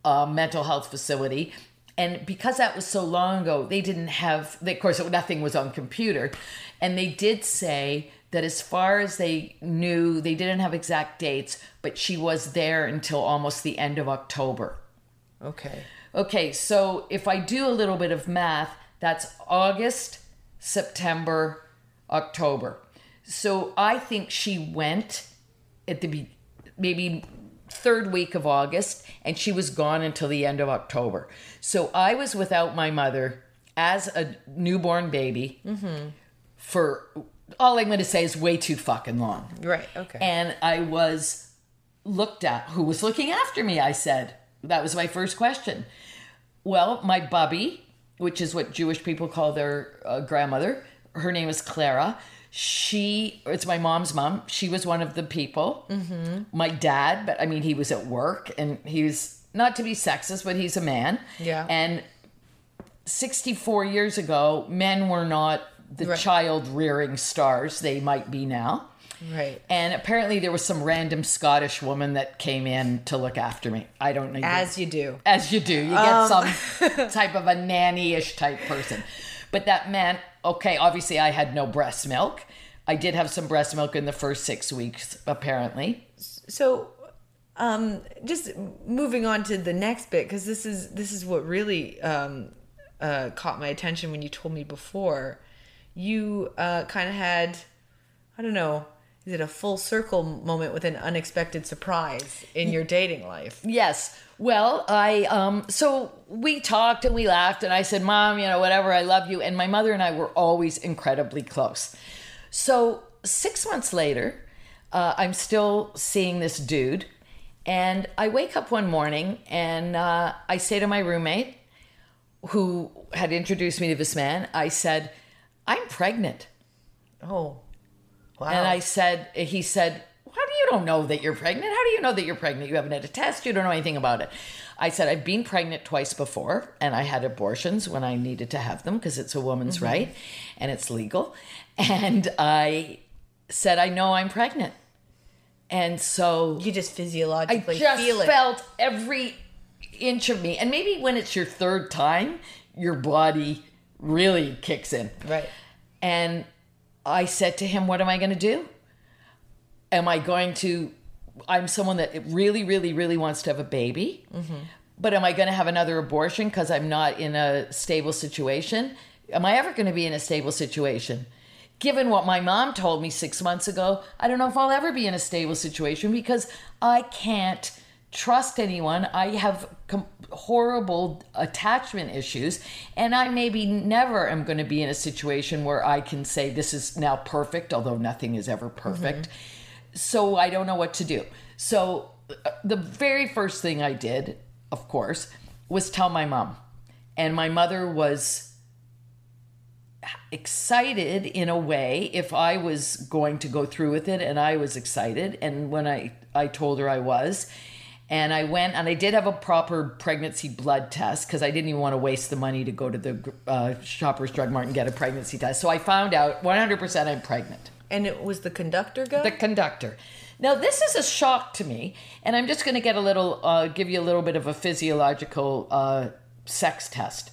uh, mental health facility. And because that was so long ago, they didn't have, they, of course, nothing was on computer. And they did say that as far as they knew, they didn't have exact dates, but she was there until almost the end of October. Okay. Okay, so if I do a little bit of math, that's August, September, October. So I think she went at the be- maybe third week of August, and she was gone until the end of October. So I was without my mother as a newborn baby for all I'm going to say is way too fucking long. Right. Okay. And I was looked at. Who was looking after me? I said. That was my first question. Well, my bubby, which is what Jewish people call their uh, grandmother, her name is Clara. She, it's my mom's mom. She was one of the people. Mm-hmm. My dad, but I mean, he was at work and he's not to be sexist, but he's a man. Yeah. And 64 years ago, men were not the Right. child rearing stars they might be now. Right. And apparently there was some random Scottish woman that came in to look after me. I don't know. As you do. as you do. You get some type of a nanny-ish type person. But that meant, okay, obviously I had no breast milk. I did have some breast milk in the first six weeks, apparently. So, um, just moving on to the next bit because this is this is what really um, uh, caught my attention when you told me before. You uh, kind of had, I don't know, is it a full circle moment with an unexpected surprise in your dating life? Yes. Well, I um so we talked and we laughed and I said, "Mom, you know, whatever, I love you." And my mother and I were always incredibly close. So, 6 months later, uh, I'm still seeing this dude and I wake up one morning and uh, I say to my roommate who had introduced me to this man, I said, "I'm pregnant." Oh, wow! And I said, he said, How do you don't know that you're pregnant? How do you know that you're pregnant? You haven't had a test. You don't know anything about it. I said, I've been pregnant twice before, and I had abortions when I needed to have them because it's a woman's mm-hmm. right and it's legal. And I said, I know I'm pregnant. And so you just I physiologically just feel it. felt every inch of me. And maybe when it's your third time, your body really kicks in. right. And I said to him, What am I going to do? Am I going to? I'm someone that really, really, really wants to have a baby, mm-hmm. but am I going to have another abortion because I'm not in a stable situation? Am I ever going to be in a stable situation? Given what my mom told me six months ago, I don't know if I'll ever be in a stable situation because I can't trust anyone. I have com- horrible attachment issues, and I maybe never am going to be in a situation where I can say this is now perfect, although nothing is ever perfect. So I don't know what to do. So uh, the very first thing I did, of course, was tell my mom. And my mother was excited in a way if I was going to go through with it and I was excited and when I I told her I was and I went and I did have a proper pregnancy blood test because I didn't even want to waste the money to go to the uh, Shoppers Drug Mart and get a pregnancy test. So I found out 100% I'm pregnant And it was the conductor guy. the conductor. Now, this is a shock to me, and I'm just going to get a little, uh, give you a little bit of a physiological uh, sex test.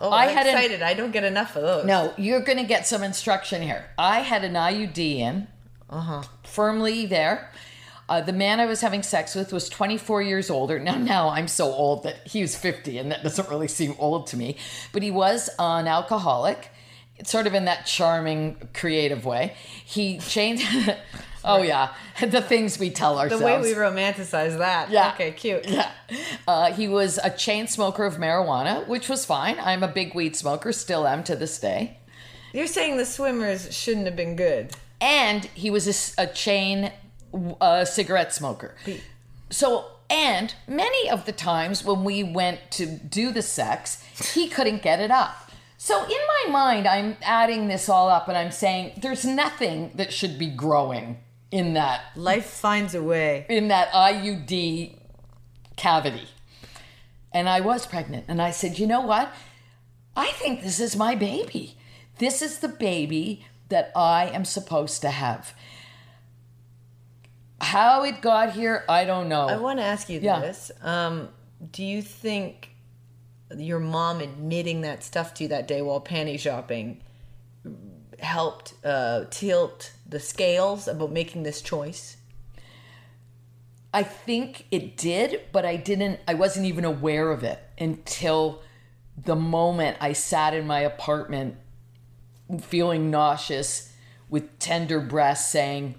oh, I I'm had an- excited. I don't get enough of those. no, you're going to get some instruction here. I had an IUD in, uh-huh. firmly there. Uh, the man I was having sex with was 24 years older. Now, now I'm so old that he was 50, and that doesn't really seem old to me. But he was an alcoholic, sort of in that charming, creative way. He changed. oh yeah, the things we tell ourselves. the way we romanticize that. Yeah. Okay, cute. Yeah. Uh, he was a chain smoker of marijuana, which was fine. I'm a big weed smoker, still am to this day. You're saying the swimmers shouldn't have been good. And he was a chain uh, cigarette smoker. So, and many of the times when we went to do the sex, he couldn't get it up. So, in my mind, I'm adding this all up and I'm saying there's nothing that should be growing in that Life finds a way. in that IUD cavity. And I was pregnant. And I said, you know what? I think this is my baby. This is the baby that I am supposed to have. How it got here, I don't know. I want to ask you Yeah. this. Um, do you think your mom admitting that stuff to you that day while panty shopping helped uh, tilt the scales about making this choice? I think it did, but I didn't, I wasn't even aware of it until the moment I sat in my apartment feeling nauseous with tender breasts saying,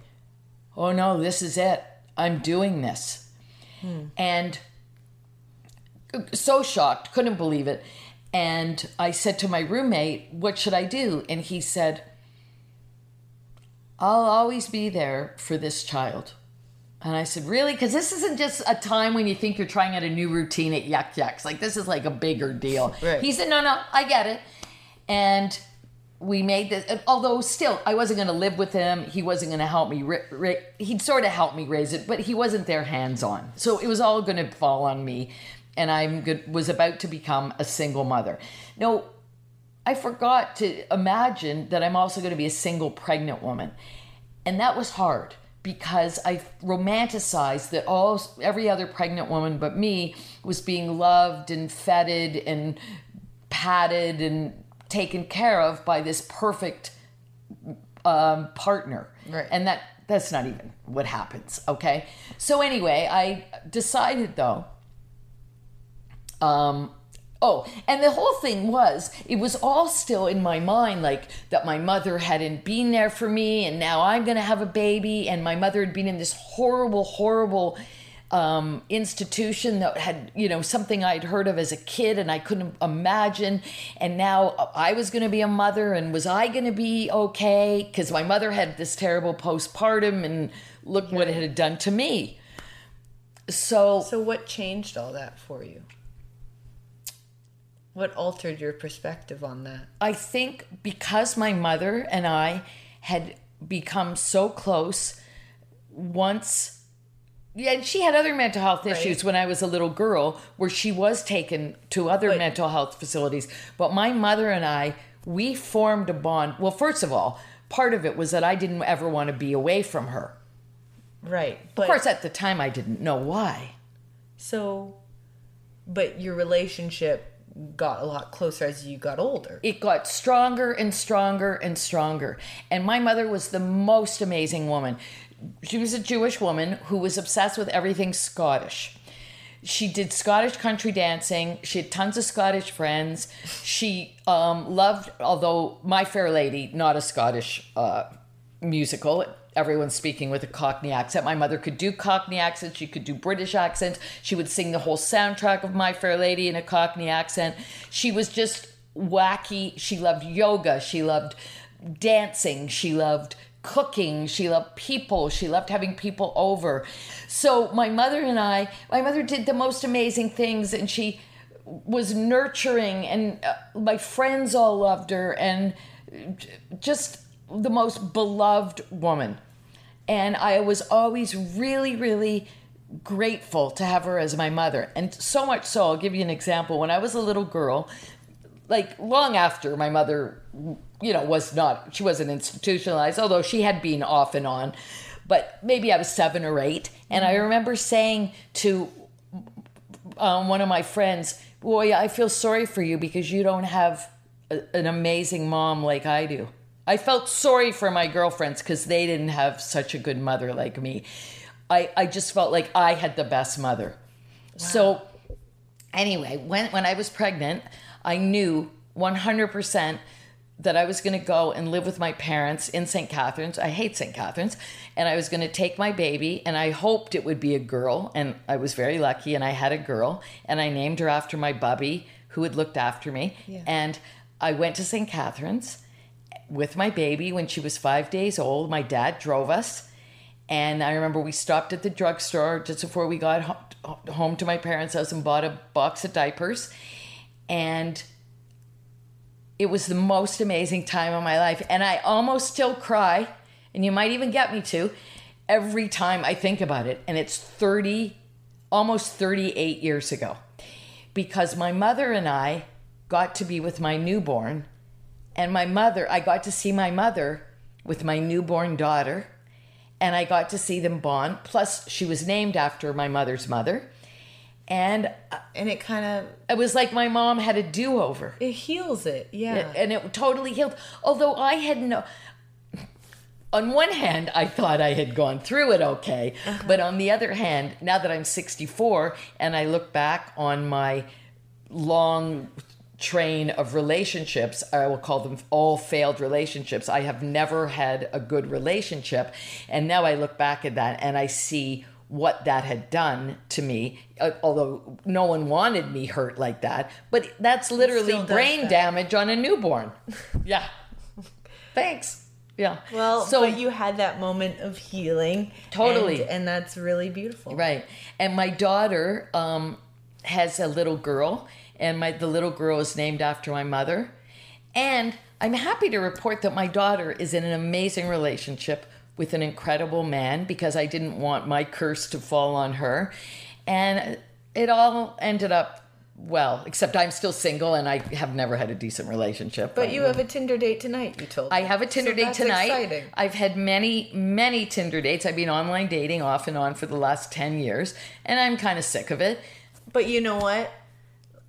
Oh no, this is it. I'm doing this. Hmm. And so shocked, couldn't believe it. And I said to my roommate, What should I do? And he said, I'll always be there for this child. And I said, Really? Because this isn't just a time when you think you're trying out a new routine at Yuk Yuk's. Like, this is like a bigger deal. Right. He said, No, no, I get it. And we made this, although still, I wasn't going to live with him. He wasn't going to help me. He'd sort of help me raise it, but he wasn't there hands on. So it was all going to fall on me. And I was about to become a single mother. No, I forgot to imagine that I'm also going to be a single pregnant woman. And that was hard because I romanticized that all every other pregnant woman but me was being loved and feted and patted and taken care of by this perfect um, partner. Right. And that that's not even what happens, okay? So anyway, I decided though um, oh, and the whole thing was, it was all still in my mind, like that my mother hadn't been there for me, and now I'm going to have a baby, and my mother had been in this horrible, horrible um, institution that had, you know, something I'd heard of as a kid and I couldn't imagine. And now I was going to be a mother, and was I going to be okay? Because my mother had this terrible postpartum, and look what it had done to me. So, So what changed all that for you? What altered your perspective on that? I think because my mother and I had become so close once yeah, and she had other mental health issues when I was a little girl where she was taken to other But- mental health facilities. But my mother and I, we formed a bond. Well, first of all, part of it was that I didn't ever want to be away from her. Right. But Of course, at the time, I didn't know why. so but your relationship got a lot closer as you got older. it got stronger and stronger and stronger. And my mother was the most amazing woman. She was a Jewish woman who was obsessed with everything Scottish. She did Scottish country dancing. She had tons of Scottish friends. She um, loved, although My Fair Lady, not a Scottish uh, musical. Everyone's speaking with a Cockney accent. My mother could do Cockney accents. She could do British accents. She would sing the whole soundtrack of My Fair Lady in a Cockney accent. She was just wacky. She loved yoga. She loved dancing. She loved cooking. She loved people. She loved having people over. So my mother and I, my mother did the most amazing things and she was nurturing and uh, my friends all loved her and just the most beloved woman. And I was always really, really grateful to have her as my mother. And so much so, I'll give you an example. When I was a little girl, like long after my mother, you know, was not, she wasn't institutionalized, although she had been off and on, but maybe I was seven or eight. And I remember saying to um, one of my friends, Boy, I feel sorry for you because you don't have a, an amazing mom like I do. I felt sorry for my girlfriends because they didn't have such a good mother like me. I, I just felt like I had the best mother. So, anyway, when, when I was pregnant, I knew 100% that I was going to go and live with my parents in St. Catharines. I hate St. Catharines. And I was going to take my baby, and I hoped it would be a girl. And I was very lucky, and I had a girl, and I named her after my bubby who had looked after me. And I went to St. Catharines with my baby when she was five days old. My dad drove us. And I remember we stopped at the drugstore just before we got home to my parents' house and bought a box of diapers. And it was the most amazing time of my life. And I almost still cry, and you might even get me to, every time I think about it. And it's 30, almost 38 years ago. Because my mother and I got to be with my newborn. And my mother, I got to see my mother with my newborn daughter. And I got to see them bond. Plus, she was named after my mother's mother. And uh, And it kind of it was like my mom had a do over. it heals it. Yeah. and it totally healed. Although I had no. On one hand, I thought I had gone through it okay, uh-huh. but on the other hand, now that I'm 64 and I look back on my long train of relationships, I will call them all failed relationships. I have never had a good relationship, and now I look back at that and I see what that had done to me, uh, although no one wanted me hurt like that. But that's literally brain that. damage on a newborn. yeah. Thanks. Yeah. Well, so you had that moment of healing. Totally. And, and that's really beautiful. Right. And my daughter um, has a little girl, and my the little girl is named after my mother. And I'm happy to report that my daughter is in an amazing relationship with an incredible man because I didn't want my curse to fall on her. And it all ended up well, except I'm still single and I have never had a decent relationship. But you have a Tinder date tonight, you told me. I have a Tinder So date that's tonight. exciting. I've had many, many Tinder dates. I've been online dating off and on for the last 10 years, and I'm kind of sick of it. But you know what?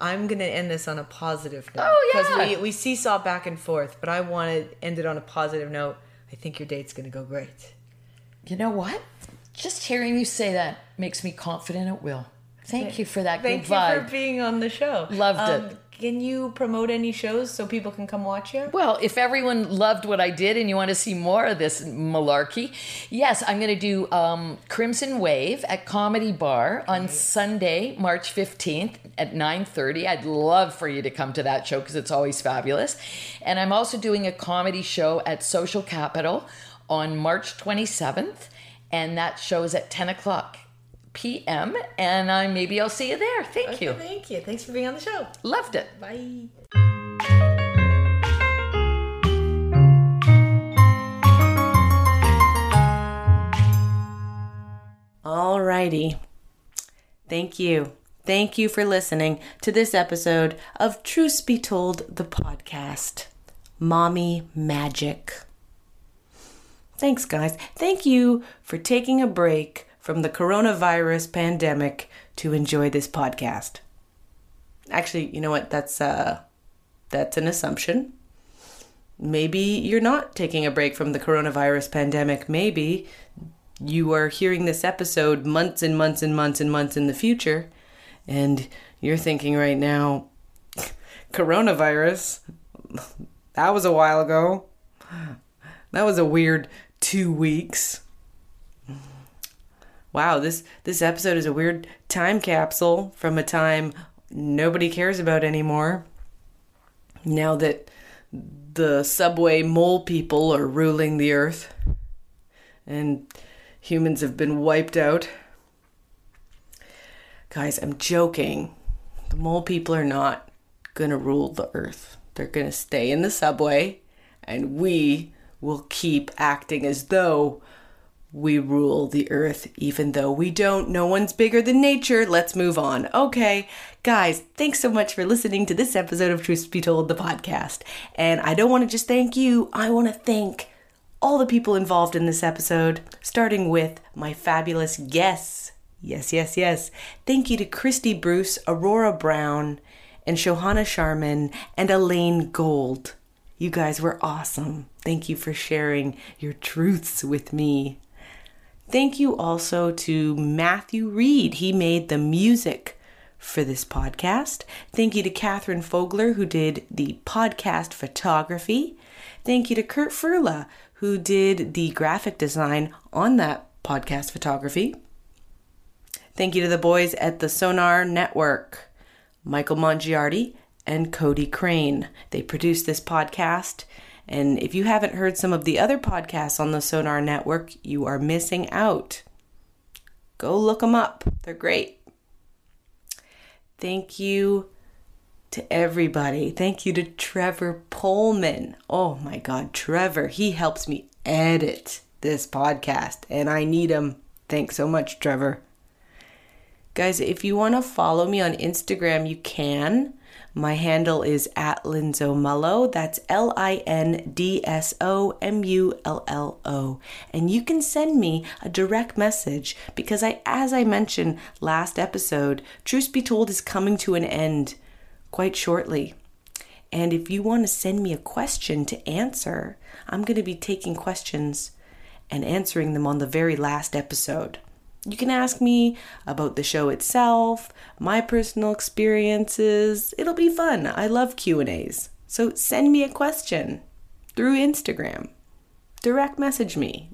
I'm gonna end this on a positive note. Oh, yeah. Because we, we seesaw back and forth, but I want to end it on a positive note. I think your date's gonna go great. You know what? Just hearing you say that makes me confident it will. Thank you for that Thank good you vibe. for being on the show. Loved it. Um, Can you promote any shows so people can come watch you? Well, if everyone loved what I did and you want to see more of this malarkey, yes, I'm going to do um, Crimson Wave at Comedy Bar on Sunday, March 15th at 9:30. I'd love for you to come to that show because it's always fabulous. And I'm also doing a comedy show at Social Capital on March 27th, and that show is at 10 o'clock p.m. And I maybe I'll see you there. Thank you. Thank you. Thanks for being on the show. Loved it. Bye. Alrighty. Thank you. Thank you for listening to this episode of Truth Be Told, the podcast. Mommy Magic. Thanks, guys. Thank you for taking a break from the coronavirus pandemic to enjoy this podcast. Actually, you know what? That's uh that's an assumption. Maybe you're not taking a break from the coronavirus pandemic. Maybe you are hearing this episode months and months and months and months in the future, and you're thinking right now, coronavirus, that was a while ago. That was a weird two weeks. Wow, this this episode is a weird time capsule from a time nobody cares about anymore. Now that the subway mole people are ruling the earth and humans have been wiped out. Guys, I'm joking. The mole people are not going to rule the earth. They're going to stay in the subway, and we will keep acting as though we rule the earth, even though we don't. No one's bigger than nature. Let's move on. Okay, guys, thanks so much for listening to this episode of Truth Be Told, the podcast. And I don't want to just thank you, I want to thank all the people involved in this episode, starting with my fabulous guests. Yes, yes, yes. Thank you to Christy Bruce, Aurora Browne, and Shohana Sharmin, and Elaine Gold. You guys were awesome. Thank you for sharing your truths with me. Thank you also to Matthew Reed. He made the music for this podcast. Thank you to Catherine Fogler, who did the podcast photography. Thank you to Kurt Furla, who did the graphic design on that podcast photography. Thank you to the boys at the Sonar Network, Michael Mongiardi and Cody Crane. They produced this podcast. And if you haven't heard some of the other podcasts on the Sonar Network, you are missing out. Go look them up, they're great. Thank you to everybody. Thank you to Trevor Pullman. Oh my God, Trevor, he helps me edit this podcast, and I need him. Thanks so much, Trevor. Guys, if you want to follow me on Instagram, you can. My handle is at Linzo Mullo. That's L I N D S O M U L L O. And you can send me a direct message because I as I mentioned last episode, Truth Be Told is coming to an end quite shortly. And if you want to send me a question to answer, I'm going to be taking questions and answering them on the very last episode. You can ask me about the show itself, my personal experiences. It'll be fun. I love Q&As. So send me a question through Instagram. Direct message me.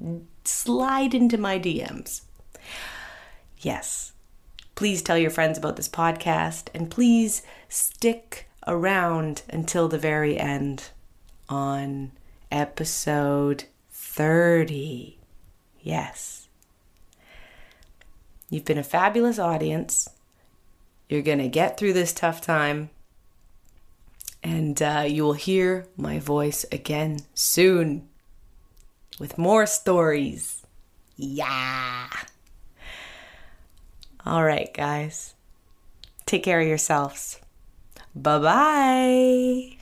Slide into my DMs. Yes. Please tell your friends about this podcast and please stick around until the very end on episode 30. Yes. You've been a fabulous audience. You're going to get through this tough time. And uh, you will hear my voice again soon with more stories. Yeah. All right, guys. Take care of yourselves. Bye bye.